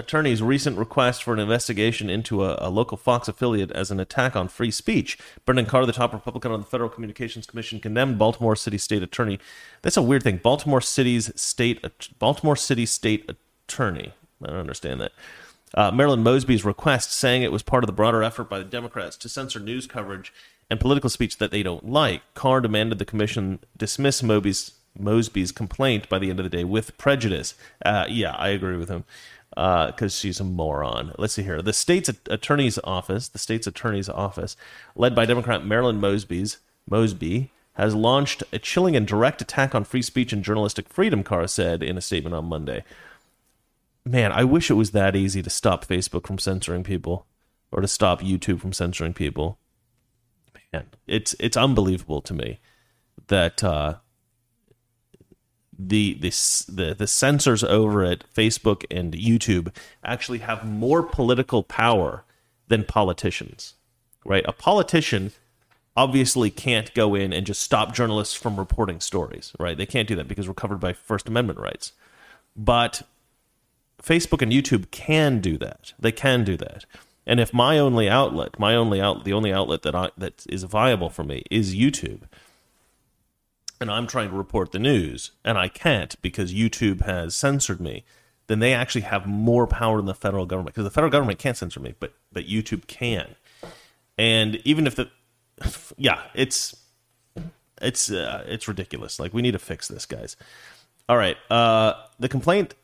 attorney's recent request for an investigation into a, a, local Fox affiliate as an attack on free speech. Brendan Carr, the top Republican on the Federal Communications Commission, condemned Baltimore City State Attorney. That's a weird thing. Baltimore City's state Baltimore City State Attorney. I don't understand that. Uh, Marilyn Mosby's request, saying it was part of the broader effort by the Democrats to censor news coverage and political speech that they don't like. Carr demanded the commission dismiss Mosby's Mosby's complaint by the end of the day with prejudice. Uh, yeah, I agree with him because uh, she's a moron. Let's see here. The state's attorney's office, the state's attorney's office, led by Democrat Marilyn Mosby's Mosby, has launched a chilling and direct attack on free speech and journalistic freedom. Carr said in a statement on Monday. Man, I wish it was that easy to stop Facebook from censoring people, or to stop YouTube from censoring people. Man, it's it's unbelievable to me that uh, the, the the the censors over at Facebook and YouTube actually have more political power than politicians. Right? A politician obviously can't go in and just stop journalists from reporting stories, right? They can't do that because we're covered by First Amendment rights. But Facebook and YouTube can do that. They can do that. And if my only outlet, my only out, the only outlet that I, that is viable for me is YouTube, and I'm trying to report the news and I can't because YouTube has censored me, then they actually have more power than the federal government because the federal government can't censor me, but but YouTube can. And even if the yeah, it's it's uh, it's ridiculous. Like we need to fix this, guys. All right. Uh, the complaint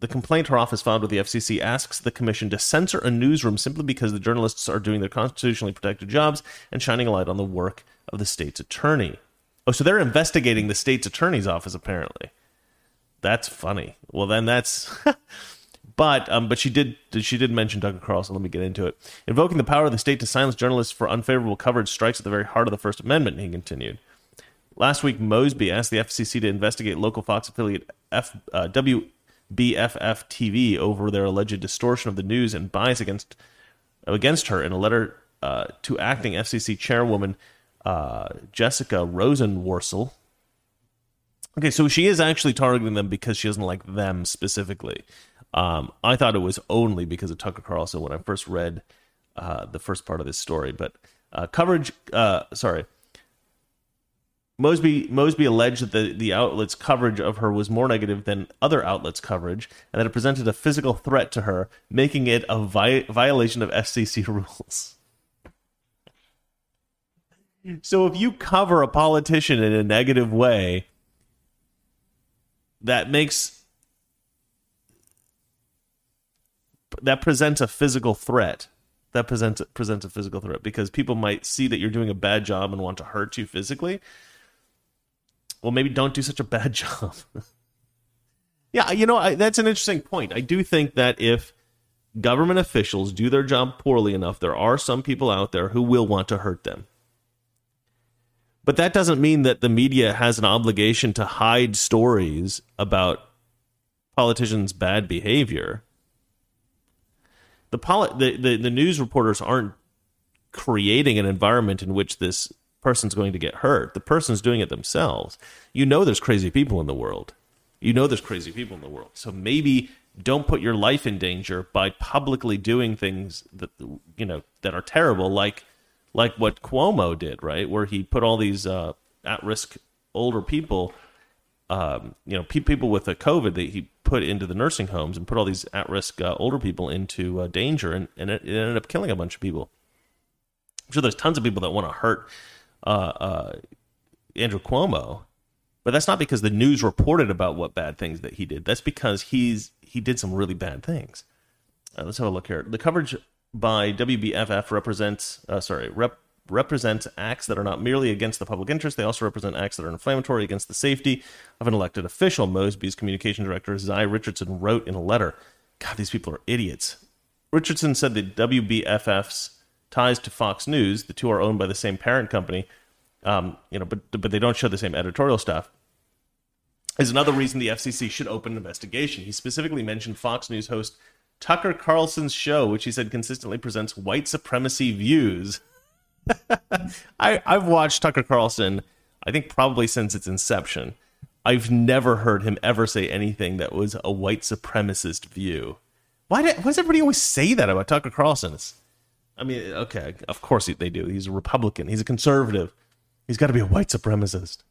the complaint her office filed with the FCC asks the commission to censor a newsroom simply because the journalists are doing their constitutionally protected jobs and shining a light on the work of the state's attorney. Oh, so they're investigating the state's attorney's office apparently. That's funny. Well, then that's. but um, but she did she did mention Tucker Carlson. Let me get into it. Invoking the power of the state to silence journalists for unfavorable coverage strikes at the very heart of the First Amendment. He continued. Last week, Mosby asked the FCC to investigate local Fox affiliate F, uh, WBFF TV over their alleged distortion of the news and bias against against her in a letter uh, to acting FCC chairwoman uh, Jessica Rosenworcel. Okay, so she is actually targeting them because she doesn't like them specifically. Um, I thought it was only because of Tucker Carlson when I first read uh, the first part of this story, but uh, coverage. Uh, sorry, Mosby Mosby alleged that the, the outlet's coverage of her was more negative than other outlets' coverage, and that it presented a physical threat to her, making it a vi- violation of FCC rules. So if you cover a politician in a negative way, that makes that presents a physical threat. That presents presents a physical threat because people might see that you're doing a bad job and want to hurt you physically. Well, maybe don't do such a bad job. yeah, you know, I, that's an interesting point. I do think that if government officials do their job poorly enough, there are some people out there who will want to hurt them. But that doesn't mean that the media has an obligation to hide stories about politicians' bad behavior. The, poli- the, the, the news reporters aren't creating an environment in which this person's going to get hurt. The person's doing it themselves. You know there's crazy people in the world. You know there's crazy people in the world. So maybe don't put your life in danger by publicly doing things that you know that are terrible like like what Cuomo did, right? Where he put all these uh, at-risk older people um, you know, pe- people with a COVID that he put into the nursing homes and put all these at-risk uh, older people into uh, danger, and, and it, it, ended up killing a bunch of people. I'm sure there's tons of people that want to hurt uh, uh, Andrew Cuomo, but that's not because the news reported about what bad things that he did. That's because he's he did some really bad things. Uh, let's have a look here. The coverage by WBFF represents, uh, sorry, rep, represent acts that are not merely against the public interest, they also represent acts that are inflammatory against the safety of an elected official. Mosby's communication director, Zy Richardson, wrote in a letter God, these people are idiots. Richardson said that WBFF's ties to Fox News, the two are owned by the same parent company, um, you know, but but they don't show the same editorial staff. Is another reason the FCC should open an investigation. He specifically mentioned Fox News host Tucker Carlson's show, which he said consistently presents white supremacy views. I, I've watched Tucker Carlson, I think probably since its inception. I've never heard him ever say anything that was a white supremacist view. Why, did, why does everybody always say that about Tucker Carlson? It's, I mean, okay, of course they do. He's a Republican. He's a conservative. He's got to be a white supremacist.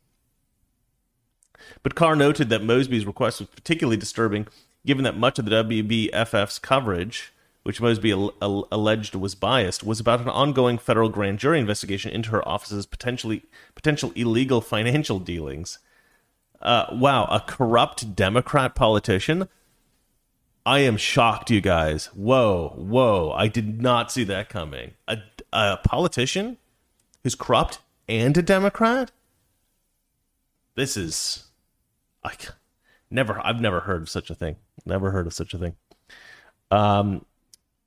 But Carr noted that Mosby's request was particularly disturbing, given that much of the WBFF's coverage which Mosby al- al- alleged was biased, was about an ongoing federal grand jury investigation into her office's potentially potential illegal financial dealings. Uh, wow, a corrupt Democrat politician. I am shocked, you guys. Whoa, whoa! I did not see that coming. A, a politician who's corrupt and a Democrat. This is, I never. I've never heard of such a thing. Never heard of such a thing. Um,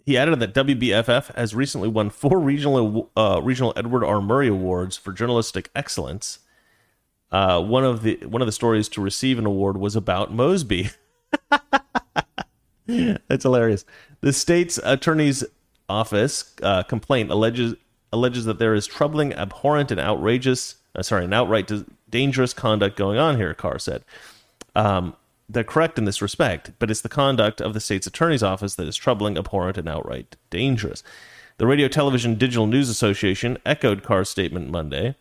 he added that WBFF has recently won four regional uh, regional Edward R. Murrow awards for journalistic excellence. Uh, one of the one of the stories to receive an award was about Mosby. That's hilarious. The state's attorney's office uh, complaint alleges alleges that there is troubling, abhorrent, and outrageous, uh, sorry, an outright dangerous conduct going on here. Carr said. Um, they're correct in this respect, but it's the conduct of the state's attorney's office that is troubling, abhorrent, and outright dangerous. The Radio Television Digital News Association echoed Carr's statement Monday.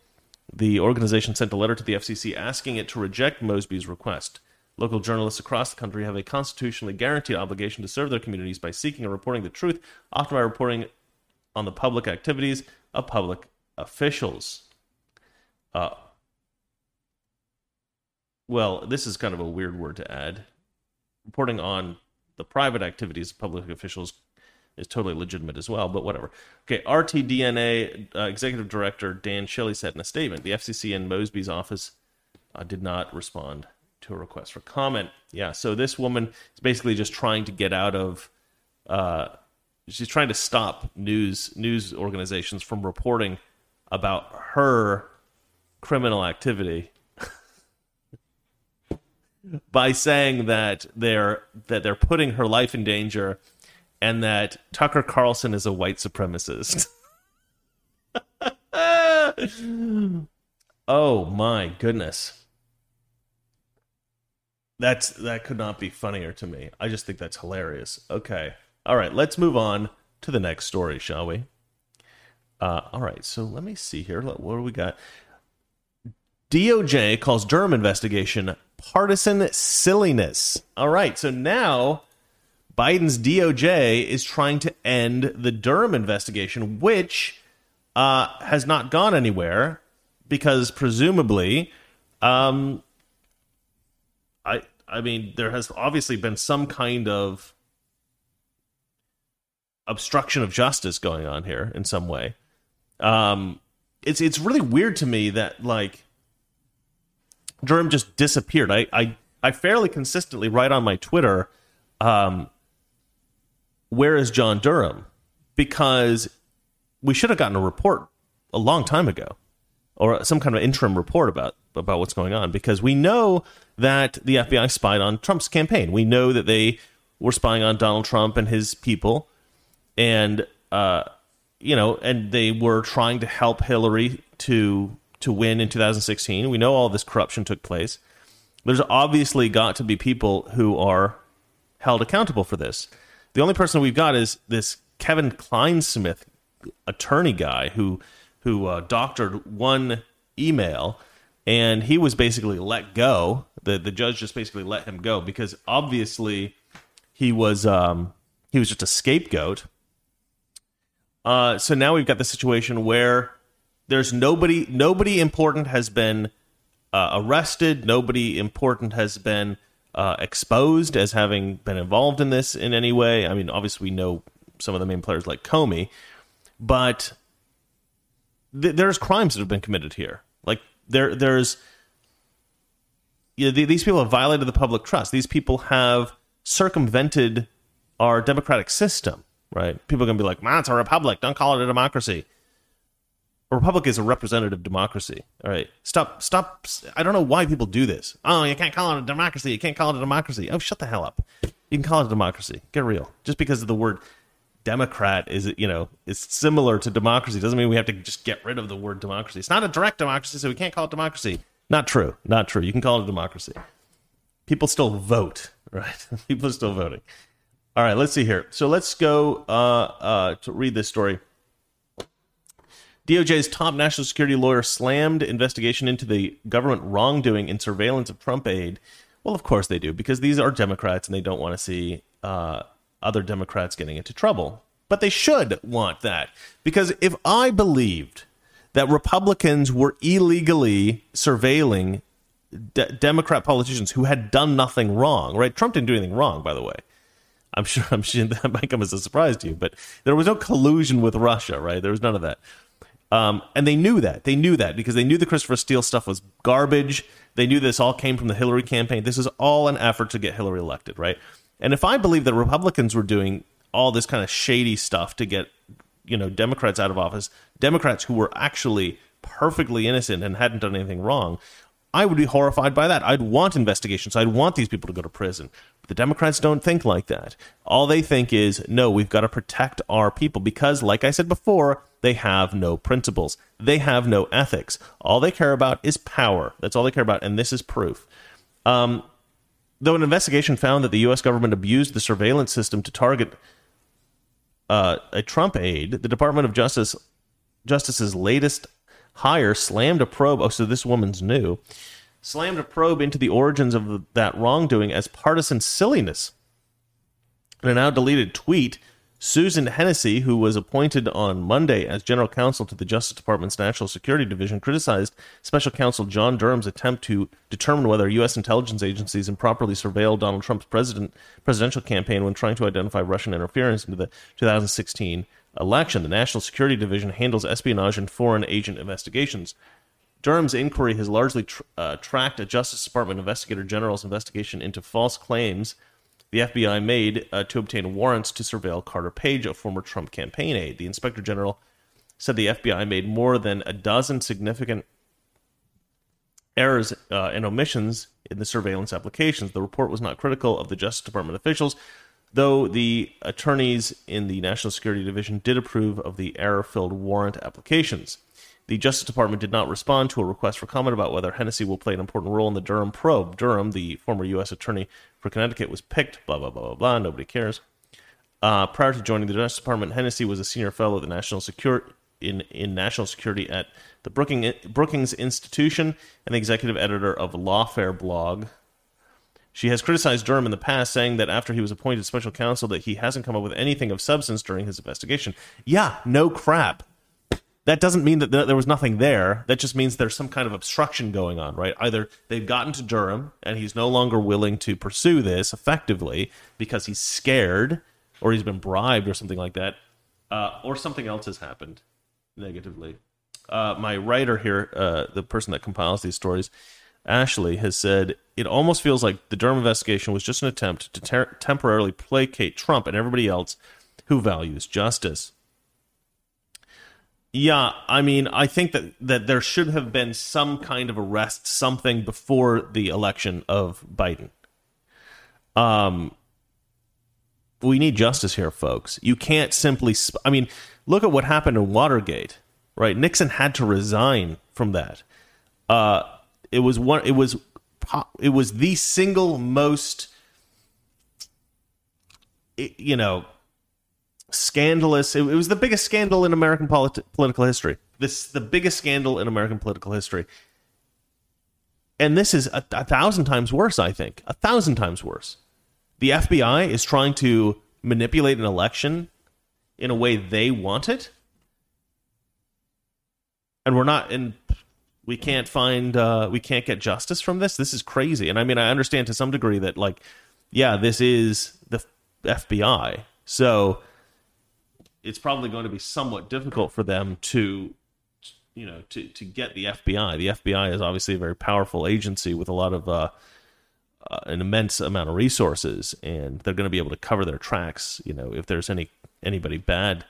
The organization sent a letter to the FCC asking it to reject Mosby's request. Local journalists across the country have a constitutionally guaranteed obligation to serve their communities by seeking and reporting the truth, often by reporting on the public activities of public officials. Uh, well, this is kind of a weird word to add. Reporting on the private activities of public officials is totally legitimate as well, but whatever. Okay, RTDNA uh, Executive Director Dan Shelley said in a statement the FCC and Mosby's office uh, did not respond to a request for comment. Yeah, so this woman is basically just trying to get out of. Uh, she's trying to stop news news organizations from reporting about her criminal activity by saying that they're that they're putting her life in danger and that Tucker Carlson is a white supremacist. oh my goodness. That's that could not be funnier to me. I just think that's hilarious. Okay. All right, let's move on to the next story, shall we? Uh, all right, so let me see here. What do we got? DOJ calls Durham investigation partisan silliness. All right, so now Biden's DOJ is trying to end the Durham investigation, which uh, has not gone anywhere because presumably, um, I I mean, there has obviously been some kind of obstruction of justice going on here in some way. Um, it's it's really weird to me that like Durham just disappeared. I I, I fairly consistently write on my Twitter, um, where is John Durham? Because we should have gotten a report a long time ago, or some kind of interim report about about what's going on. Because we know that the FBI spied on Trump's campaign. We know that they were spying on Donald Trump and his people, and uh, you know, and they were trying to help Hillary to to win in 2016. We know all this corruption took place. There's obviously got to be people who are held accountable for this. The only person we've got is this Kevin Clinesmith attorney guy who who uh, doctored one email and he was basically let go. The the judge just basically let him go because obviously he was um, he was just a scapegoat. Uh, so now we've got the situation where there's nobody nobody important has been uh, arrested. Nobody important has been uh, exposed as having been involved in this in any way. I mean, obviously we know some of the main players like Comey, but th- there's crimes that have been committed here. Like there there's you know, th- these people have violated the public trust. These people have circumvented our democratic system. Right? People are gonna be like, "Man, it's a republic. Don't call it a democracy." A republic is a representative democracy. All right, stop, stop. I don't know why people do this. Oh, you can't call it a democracy. You can't call it a democracy. Oh, shut the hell up. You can call it a democracy. Get real. Just because of the word Democrat is, you know, is similar to democracy doesn't mean we have to just get rid of the word democracy. It's not a direct democracy, so we can't call it democracy. Not true. Not true. You can call it a democracy. People still vote, right? people are still voting. All right, let's see here. So let's go uh, uh, to read this story. DOJ's top national security lawyer slammed investigation into the government wrongdoing in surveillance of Trump aide. Well, of course they do, because these are Democrats and they don't want to see uh, other Democrats getting into trouble. But they should want that. Because if I believed that Republicans were illegally surveilling de- Democrat politicians who had done nothing wrong, right? Trump didn't do anything wrong, by the way. I'm sure I'm sure that might come as a surprise to you, but there was no collusion with Russia, right? There was none of that. Um, and they knew that. They knew that because they knew the Christopher Steele stuff was garbage. They knew this all came from the Hillary campaign. This is all an effort to get Hillary elected, right? And if I believe that Republicans were doing all this kind of shady stuff to get, you know, Democrats out of office, Democrats who were actually perfectly innocent and hadn't done anything wrong, I would be horrified by that. I'd want investigations. I'd want these people to go to prison. The Democrats don't think like that. All they think is, no, we've got to protect our people because, like I said before, they have no principles. They have no ethics. All they care about is power. That's all they care about, and this is proof. Um, though an investigation found that the U.S. government abused the surveillance system to target uh, a Trump aide, the Department of Justice Justice's latest hire slammed a probe. Oh, so this woman's new. Slammed a probe into the origins of that wrongdoing as partisan silliness. In a now deleted tweet, Susan Hennessy, who was appointed on Monday as general counsel to the Justice Department's National Security Division, criticized special counsel John Durham's attempt to determine whether U.S. intelligence agencies improperly surveilled Donald Trump's president presidential campaign when trying to identify Russian interference into the 2016 election. The National Security Division handles espionage and foreign agent investigations. Durham's inquiry has largely tr- uh, tracked a Justice Department investigator general's investigation into false claims the FBI made uh, to obtain warrants to surveil Carter Page, a former Trump campaign aide. The inspector general said the FBI made more than a dozen significant errors uh, and omissions in the surveillance applications. The report was not critical of the Justice Department officials, though the attorneys in the National Security Division did approve of the error filled warrant applications. The Justice Department did not respond to a request for comment about whether Hennessy will play an important role in the Durham probe. Durham, the former U.S. attorney for Connecticut, was picked, blah, blah, blah, blah, blah. Nobody cares. Uh, prior to joining the Justice Department, Hennessy was a senior fellow at the National in, in national security at the Brooking, Brookings Institution and executive editor of Lawfare blog. She has criticized Durham in the past, saying that after he was appointed special counsel, that he hasn't come up with anything of substance during his investigation. Yeah, no crap that doesn't mean that there was nothing there. That just means there's some kind of obstruction going on, right? Either they've gotten to Durham and he's no longer willing to pursue this effectively because he's scared or he's been bribed or something like that, uh, or something else has happened negatively. Uh, my writer here, uh, the person that compiles these stories, Ashley, has said it almost feels like the Durham investigation was just an attempt to ter- temporarily placate Trump and everybody else who values justice. Yeah, I mean, I think that that there should have been some kind of arrest, something before the election of Biden. Um, we need justice here, folks. You can't simply. Sp- I mean, look at what happened in Watergate, right? Nixon had to resign from that. Uh, it was one. It was. It was the single most. You know, scandalous. It, it, was the biggest scandal in American politi- political history. This the biggest scandal in American political history. And this is a, a thousand times worse, I think. A thousand times worse. The FBI is trying to manipulate an election in a way they want it. And we're not in we can't find uh, we can't get justice from this. This is crazy. And I mean I understand to some degree that like yeah, this is the FBI. So it's probably going to be somewhat difficult for them to you know to to get the FBI. The FBI is obviously a very powerful agency with a lot of uh, uh, an immense amount of resources, and they're going to be able to cover their tracks. You know, if there's any anybody bad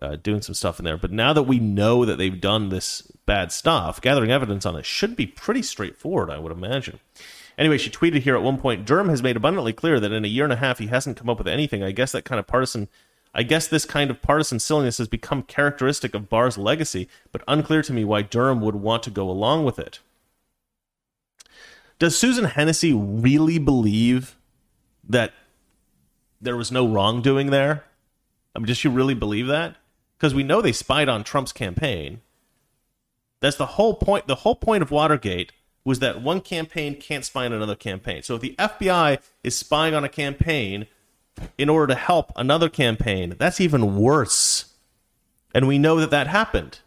uh, doing some stuff in there. But now that we know that they've done this bad stuff, gathering evidence on it should be pretty straightforward, I would imagine. Anyway, she tweeted here at one point Durham has made abundantly clear that in a year and a half he hasn't come up with anything. I guess that kind of partisan I guess this kind of partisan silliness has become characteristic of Barr's legacy, but unclear to me why Durham would want to go along with it. Does Susan Hennessy really believe that there was no wrongdoing there? I mean, does she really believe that? Because we know they spied on Trump's campaign. That's the whole point. The whole point of Watergate was that one campaign can't spy on another campaign. So if the FBI is spying on a campaign in order to help another campaign. That's even worse. And we know that that happened.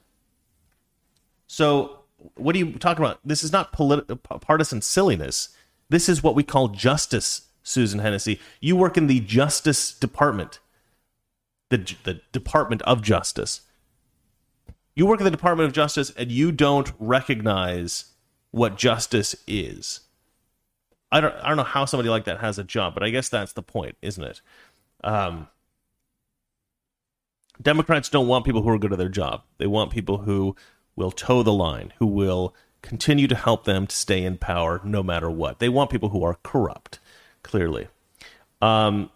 So, what are you talking about? This is not politi- partisan silliness. This is what we call justice, Susan Hennessy. You work in the Justice Department, the, the Department of Justice. You work in the Department of Justice and you don't recognize what justice is. I don't I don't know how somebody like that has a job, but I guess that's the point, isn't it? Um, Democrats don't want people who are good at their job. They want people who will toe the line, who will continue to help them to stay in power no matter what. They want people who are corrupt, clearly. Um,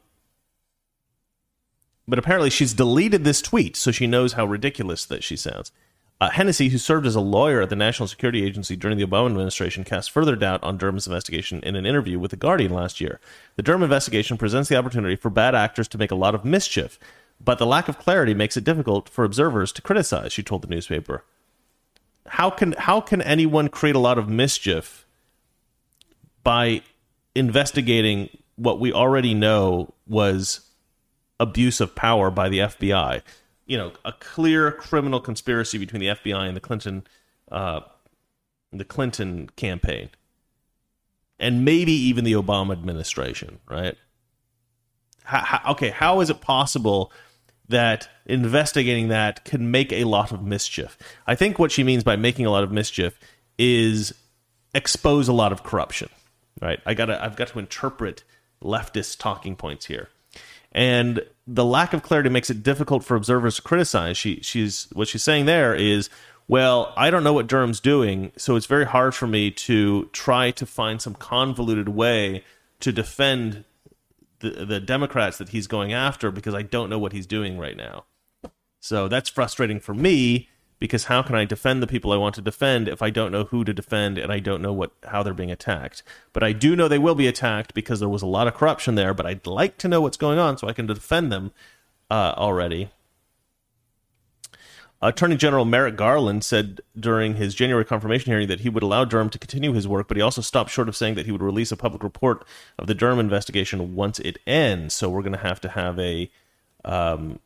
but apparently she's deleted this tweet, so she knows how ridiculous that she sounds. Uh, Hennessy, who served as a lawyer at the National Security Agency during the Obama administration, cast further doubt on Durham's investigation in an interview with The Guardian last year. The Durham investigation presents the opportunity for bad actors to make a lot of mischief, but the lack of clarity makes it difficult for observers to criticize, she told the newspaper. How can how can anyone create a lot of mischief by investigating what we already know was abuse of power by the FBI. You know, a clear criminal conspiracy between the FBI and the Clinton, uh, the Clinton campaign, and maybe even the Obama administration. Right? How, how, okay, how is it possible? that investigating that can make a lot of mischief. I think what she means by making a lot of mischief is expose a lot of corruption. Right? I gotta I've got to interpret leftist talking points here. And the lack of clarity makes it difficult for observers to criticize. She she's what she's saying there is well, I don't know what Durham's doing, so it's very hard for me to try to find some convoluted way to defend the the Democrats that he's going after because I don't know what he's doing right now. So that's frustrating for me because how can I defend the people I want to defend if I don't know who to defend and I don't know what how they're being attacked? But I do know they will be attacked because there was a lot of corruption there. But I'd like to know what's going on so I can defend them uh, already. Attorney General Merrick Garland said during his January confirmation hearing that he would allow Durham to continue his work, but he also stopped short of saying that he would release a public report of the Durham investigation once it ends. So we're going to have to have a, um,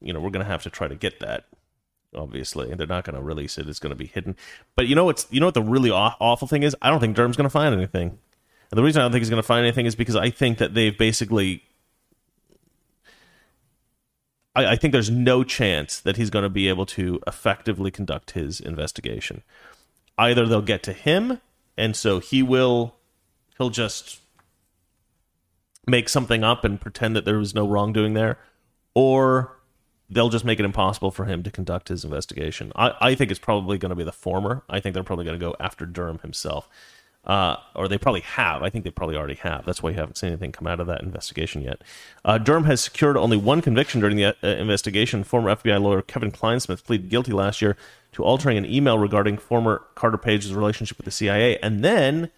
you know, we're going to have to try to get that. Obviously, they're not going to release it; it's going to be hidden. But you know what's, you know what the really aw- awful thing is? I don't think Durham's going to find anything. And the reason I don't think he's going to find anything is because I think that they've basically I, I think there's no chance that he's going to be able to effectively conduct his investigation. Either they'll get to him, and so he will he'll just make something up and pretend that there was no wrongdoing there, or they'll just make it impossible for him to conduct his investigation. I, I think it's probably going to be the former. I think they're probably going to go after Durham himself uh, or they probably have. I think they probably already have. That's why you haven't seen anything come out of that investigation yet. Uh, Durham has secured only one conviction during the uh, investigation. Former FBI lawyer Kevin Clinesmith pleaded guilty last year to altering an email regarding former Carter Page's relationship with the CIA, and then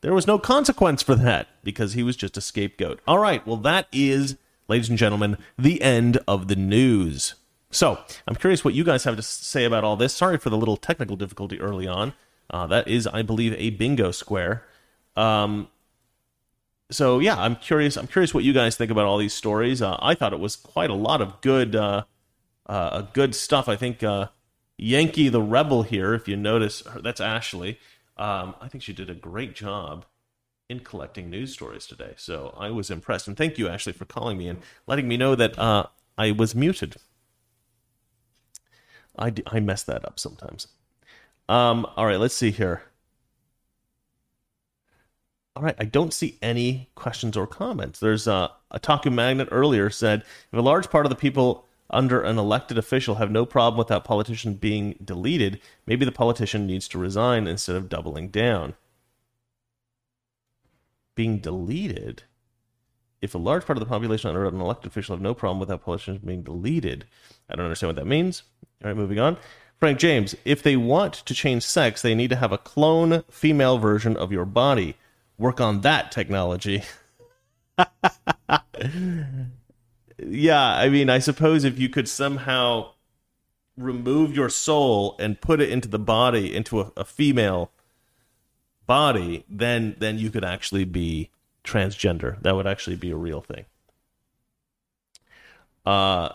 there was no consequence for that because he was just a scapegoat. All right, well, that is, ladies and gentlemen, the end of the news. So, I'm curious what you guys have to say about all this. Sorry for the little technical difficulty early on. Uh, that is, I believe, a bingo square. Um, so yeah, I'm curious. I'm curious what you guys think about all these stories. Uh, I thought it was quite a lot of good, uh, uh, good stuff. I think uh, Yankee the Rebel here, if you notice, that's Ashley. Um, I think she did a great job in collecting news stories today. So I was impressed, and thank you, Ashley, for calling me and letting me know that uh, I was muted. I, d- I mess that up sometimes. Um, all right, let's see here. All right, I don't see any questions or comments. There's uh, a talking magnet earlier said if a large part of the people under an elected official have no problem with that politician being deleted, maybe the politician needs to resign instead of doubling down. Being deleted? If a large part of the population under an elected official have no problem with that politician being deleted, I don't understand what that means. All right, moving on. Frank James, if they want to change sex, they need to have a clone female version of your body. Work on that technology. yeah, I mean, I suppose if you could somehow remove your soul and put it into the body, into a, a female body, then then you could actually be transgender. That would actually be a real thing. Uh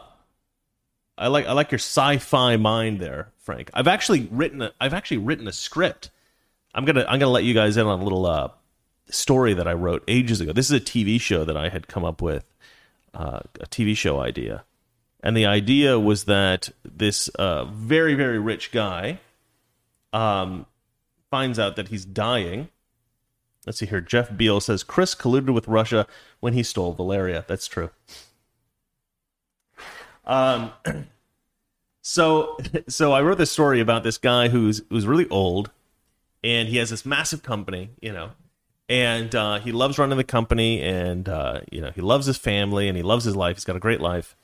I like I like your sci-fi mind there, Frank. I've actually written a I've actually written a script. I'm gonna I'm gonna let you guys in on a little uh, story that I wrote ages ago. This is a TV show that I had come up with, uh, a TV show idea, and the idea was that this uh, very very rich guy um, finds out that he's dying. Let's see here. Jeff Beal says Chris colluded with Russia when he stole Valeria. That's true. Um, so so I wrote this story about this guy who's who's really old, and he has this massive company, you know, and uh, he loves running the company, and uh, you know he loves his family, and he loves his life. He's got a great life,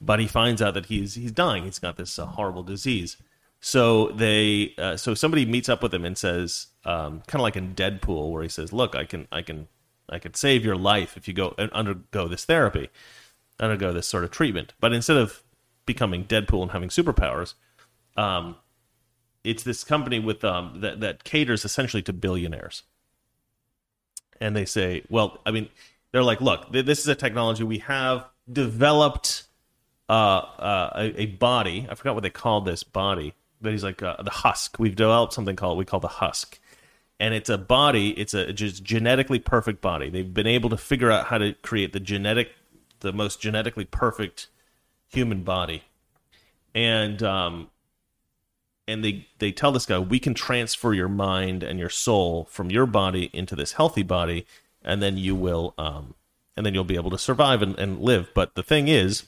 but he finds out that he's he's dying. He's got this uh, horrible disease. So they uh, so somebody meets up with him and says, um, kind of like in Deadpool, where he says, "Look, I can I can I can save your life if you go and undergo this therapy." undergo this sort of treatment. But instead of becoming Deadpool and having superpowers, um, it's this company with um, that that caters essentially to billionaires. And they say, well, I mean, they're like, look, th- this is a technology we have. developed uh, uh, a, a body. I forgot what they called this body, but he's like uh, the husk. We've developed something called we call the husk, and it's a body. It's a just genetically perfect body. They've been able to figure out how to create the genetic, the most genetically perfect human body, and um, and they they tell this guy we can transfer your mind and your soul from your body into this healthy body, and then you will um, and then you'll be able to survive and, and live. But the thing is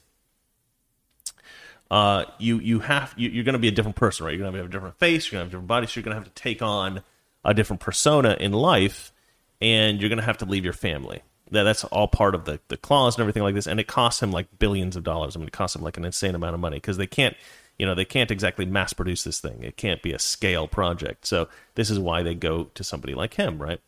uh, you you have you, you're going to be a different person, right? You're going to have a different face, you're going to have a different body, so you're going to have to take on a different persona in life, and you're going to have to leave your family. That that's all part of the the clause and everything like this, and it costs him like billions of dollars. I mean, it costs him like an insane amount of money because they can't. You know, they can't exactly mass produce this thing. It can't be a scale project. So this is why they go to somebody like him, right?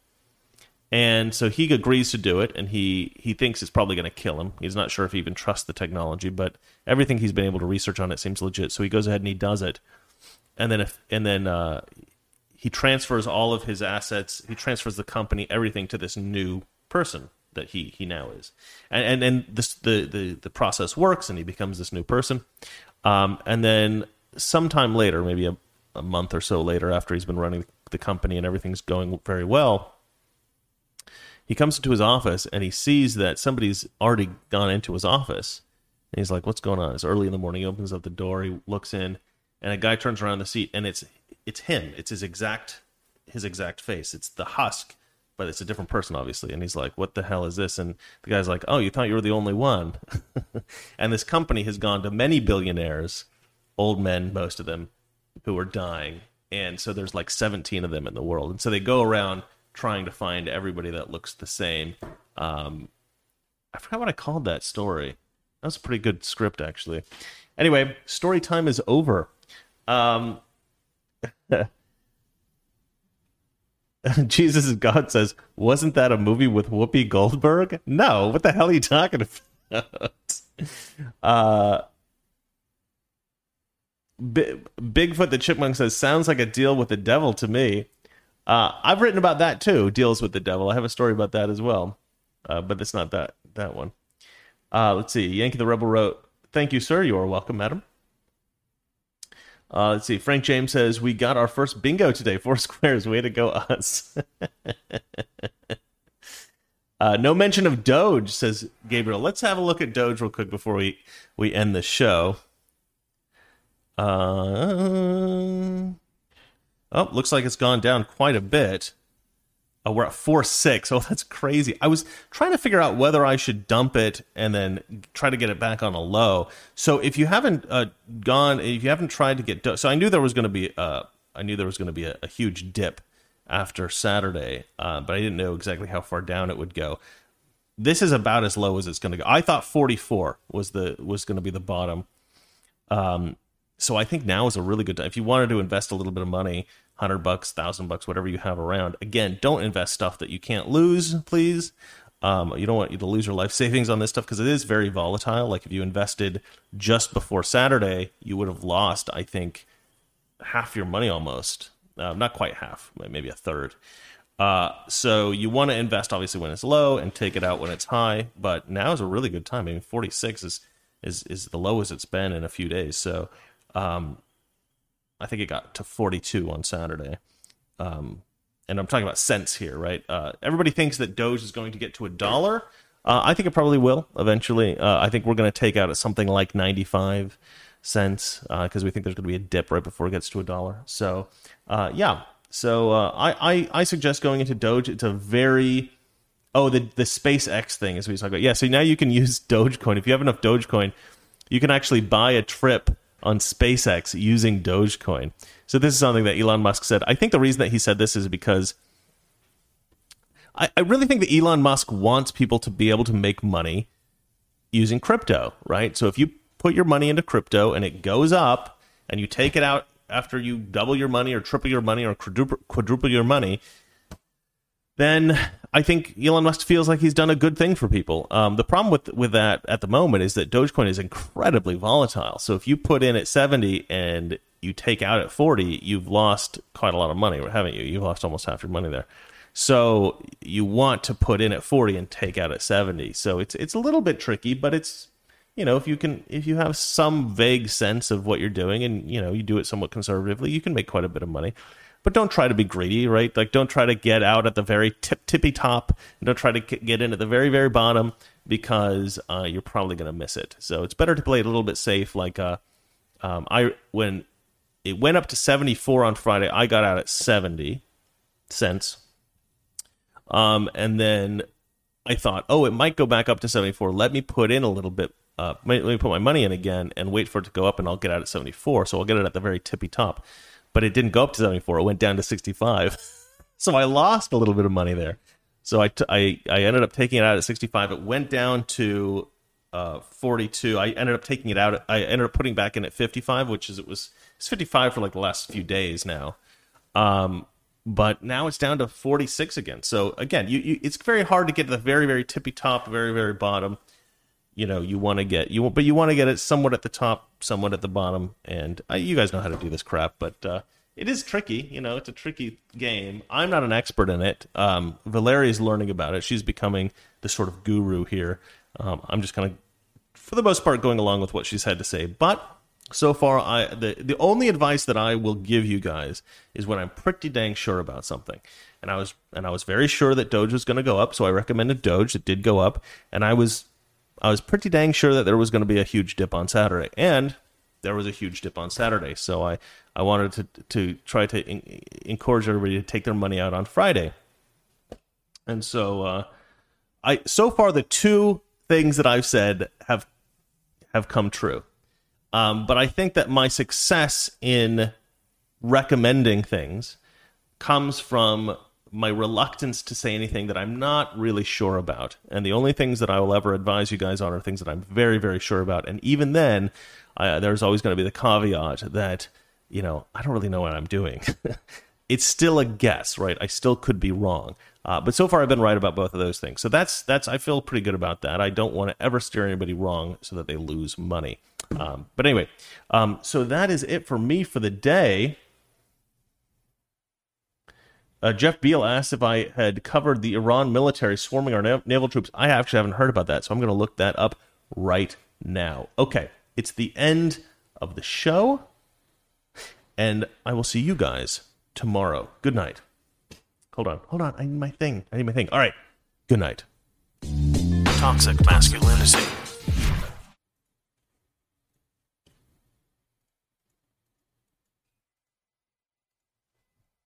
And so he agrees to do it, and he he thinks it's probably going to kill him. He's not sure if he even trusts the technology, but everything he's been able to research on it seems legit. So he goes ahead and he does it, and then if and then uh, he transfers all of his assets. He transfers the company, everything to this new person that he he now is, and and, and this the, the the process works, and he becomes this new person. Um, and then sometime later, maybe a, a month or so later, after he's been running the company and everything's going very well he comes into his office and he sees that somebody's already gone into his office. And he's like, "What's going on?" It's early in the morning. He opens up the door. He looks in, and a guy turns around the seat, and it's it's him. It's his exact his exact face. It's the husk, but it's a different person, obviously. And he's like, "What the hell is this?" And the guy's like, "Oh, you thought you were the only one." and this company has gone to many billionaires, old men, most of them, who are dying. And so there's like 17 of them in the world. And so they go around trying to find everybody that looks the same. Um, I forgot what I called that story. That was a pretty good script, actually. Anyway, story time is over. Um, Jesus is God says, wasn't that a movie with Whoopi Goldberg? No, what the hell are you talking about? uh, B- Bigfoot the Chipmunk says, sounds like a deal with the devil to me. Uh, I've written about that too. Deals with the devil. I have a story about that as well, uh, but it's not that that one. Uh, let's see. Yankee the Rebel wrote, "Thank you, sir. You are welcome, madam." Uh, let's see. Frank James says we got our first bingo today. Four squares. Way to go, us. uh, no mention of Doge, says Gabriel. Let's have a look at Doge real quick before we we end the show. Uh, Oh, looks like it's gone down quite a bit. Oh, we're at four six. Oh, that's crazy. I was trying to figure out whether I should dump it and then try to get it back on a low. So if you haven't uh, gone, if you haven't tried to get, so I knew there was going to be, uh, I knew there was going to be a, a, huge dip after Saturday, uh, but I didn't know exactly how far down it would go. This is about as low as it's going to go. I thought 44 was the was going to be the bottom. Um, so I think now is a really good time if you wanted to invest a little bit of money, hundred bucks, thousand bucks, whatever you have around. Again, don't invest stuff that you can't lose, please. Um, you don't want you to lose your life savings on this stuff because it is very volatile. Like if you invested just before Saturday, you would have lost, I think, half your money almost. Uh, not quite half, maybe a third. Uh, so you want to invest obviously when it's low and take it out when it's high. But now is a really good time. I mean, 46 is is is the lowest it's been in a few days. So um, I think it got to 42 on Saturday. Um, and I'm talking about cents here, right? Uh, everybody thinks that Doge is going to get to a dollar. Uh, I think it probably will eventually. Uh, I think we're going to take out at something like 95 cents because uh, we think there's going to be a dip right before it gets to a dollar. So, uh, yeah. So uh, I, I, I suggest going into Doge. It's a very oh the the SpaceX thing is what he's talking about. Yeah. So now you can use Dogecoin if you have enough Dogecoin, you can actually buy a trip on SpaceX using Dogecoin. So this is something that Elon Musk said. I think the reason that he said this is because I, I really think that Elon Musk wants people to be able to make money using crypto, right? So if you put your money into crypto and it goes up and you take it out after you double your money or triple your money or quadruple, quadruple your money, then I think Elon Musk feels like he's done a good thing for people. Um, the problem with with that at the moment is that Dogecoin is incredibly volatile. So if you put in at seventy and you take out at forty, you've lost quite a lot of money, haven't you? You've lost almost half your money there. So you want to put in at forty and take out at seventy. So it's it's a little bit tricky, but it's you know, if you can, if you have some vague sense of what you're doing, and you know, you do it somewhat conservatively, you can make quite a bit of money. But don't try to be greedy, right? Like, don't try to get out at the very tip tippy top, don't try to get get in at the very very bottom because uh, you're probably going to miss it. So it's better to play it a little bit safe. Like, uh, um, I when it went up to 74 on Friday, I got out at 70 cents. Um, and then I thought, oh, it might go back up to 74. Let me put in a little bit. Uh, let me put my money in again and wait for it to go up, and I'll get out at 74. So I'll get it at the very tippy top. But it didn't go up to 74. It went down to 65. so I lost a little bit of money there. So I, t- I, I ended up taking it out at 65. It went down to uh, 42. I ended up taking it out. I ended up putting back in at 55, which is it was it's 55 for like the last few days now. Um, but now it's down to 46 again. So again, you, you it's very hard to get to the very very tippy top, very very bottom. You know, you want to get you, but you want to get it somewhat at the top, somewhat at the bottom, and uh, you guys know how to do this crap. But uh, it is tricky. You know, it's a tricky game. I'm not an expert in it. Um, Valeria's learning about it. She's becoming the sort of guru here. Um, I'm just kind of, for the most part, going along with what she's had to say. But so far, I the the only advice that I will give you guys is when I'm pretty dang sure about something. And I was and I was very sure that Doge was going to go up, so I recommended Doge. It did go up, and I was I was pretty dang sure that there was going to be a huge dip on Saturday, and there was a huge dip on Saturday. So I I wanted to to try to in, encourage everybody to take their money out on Friday. And so uh, I so far the two things that I've said have have come true. Um, but I think that my success in recommending things comes from my reluctance to say anything that I'm not really sure about. And the only things that I will ever advise you guys on are things that I'm very, very sure about. And even then, I, there's always going to be the caveat that, you know, I don't really know what I'm doing. it's still a guess, right? I still could be wrong. Uh, but so far, I've been right about both of those things. So that's that's I feel pretty good about that. I don't want to ever steer anybody wrong so that they lose money. Um, but anyway, um, so that is it for me for the day. Uh, Jeff Beal asked if I had covered the Iran military swarming our nav- naval troops. I actually haven't heard about that, so I'm going to look that up right now. Okay, it's the end of the show, and I will see you guys tomorrow. Good night. Hold on, hold on. I need my thing. I need my thing. All right. Good night. Toxic masculinity.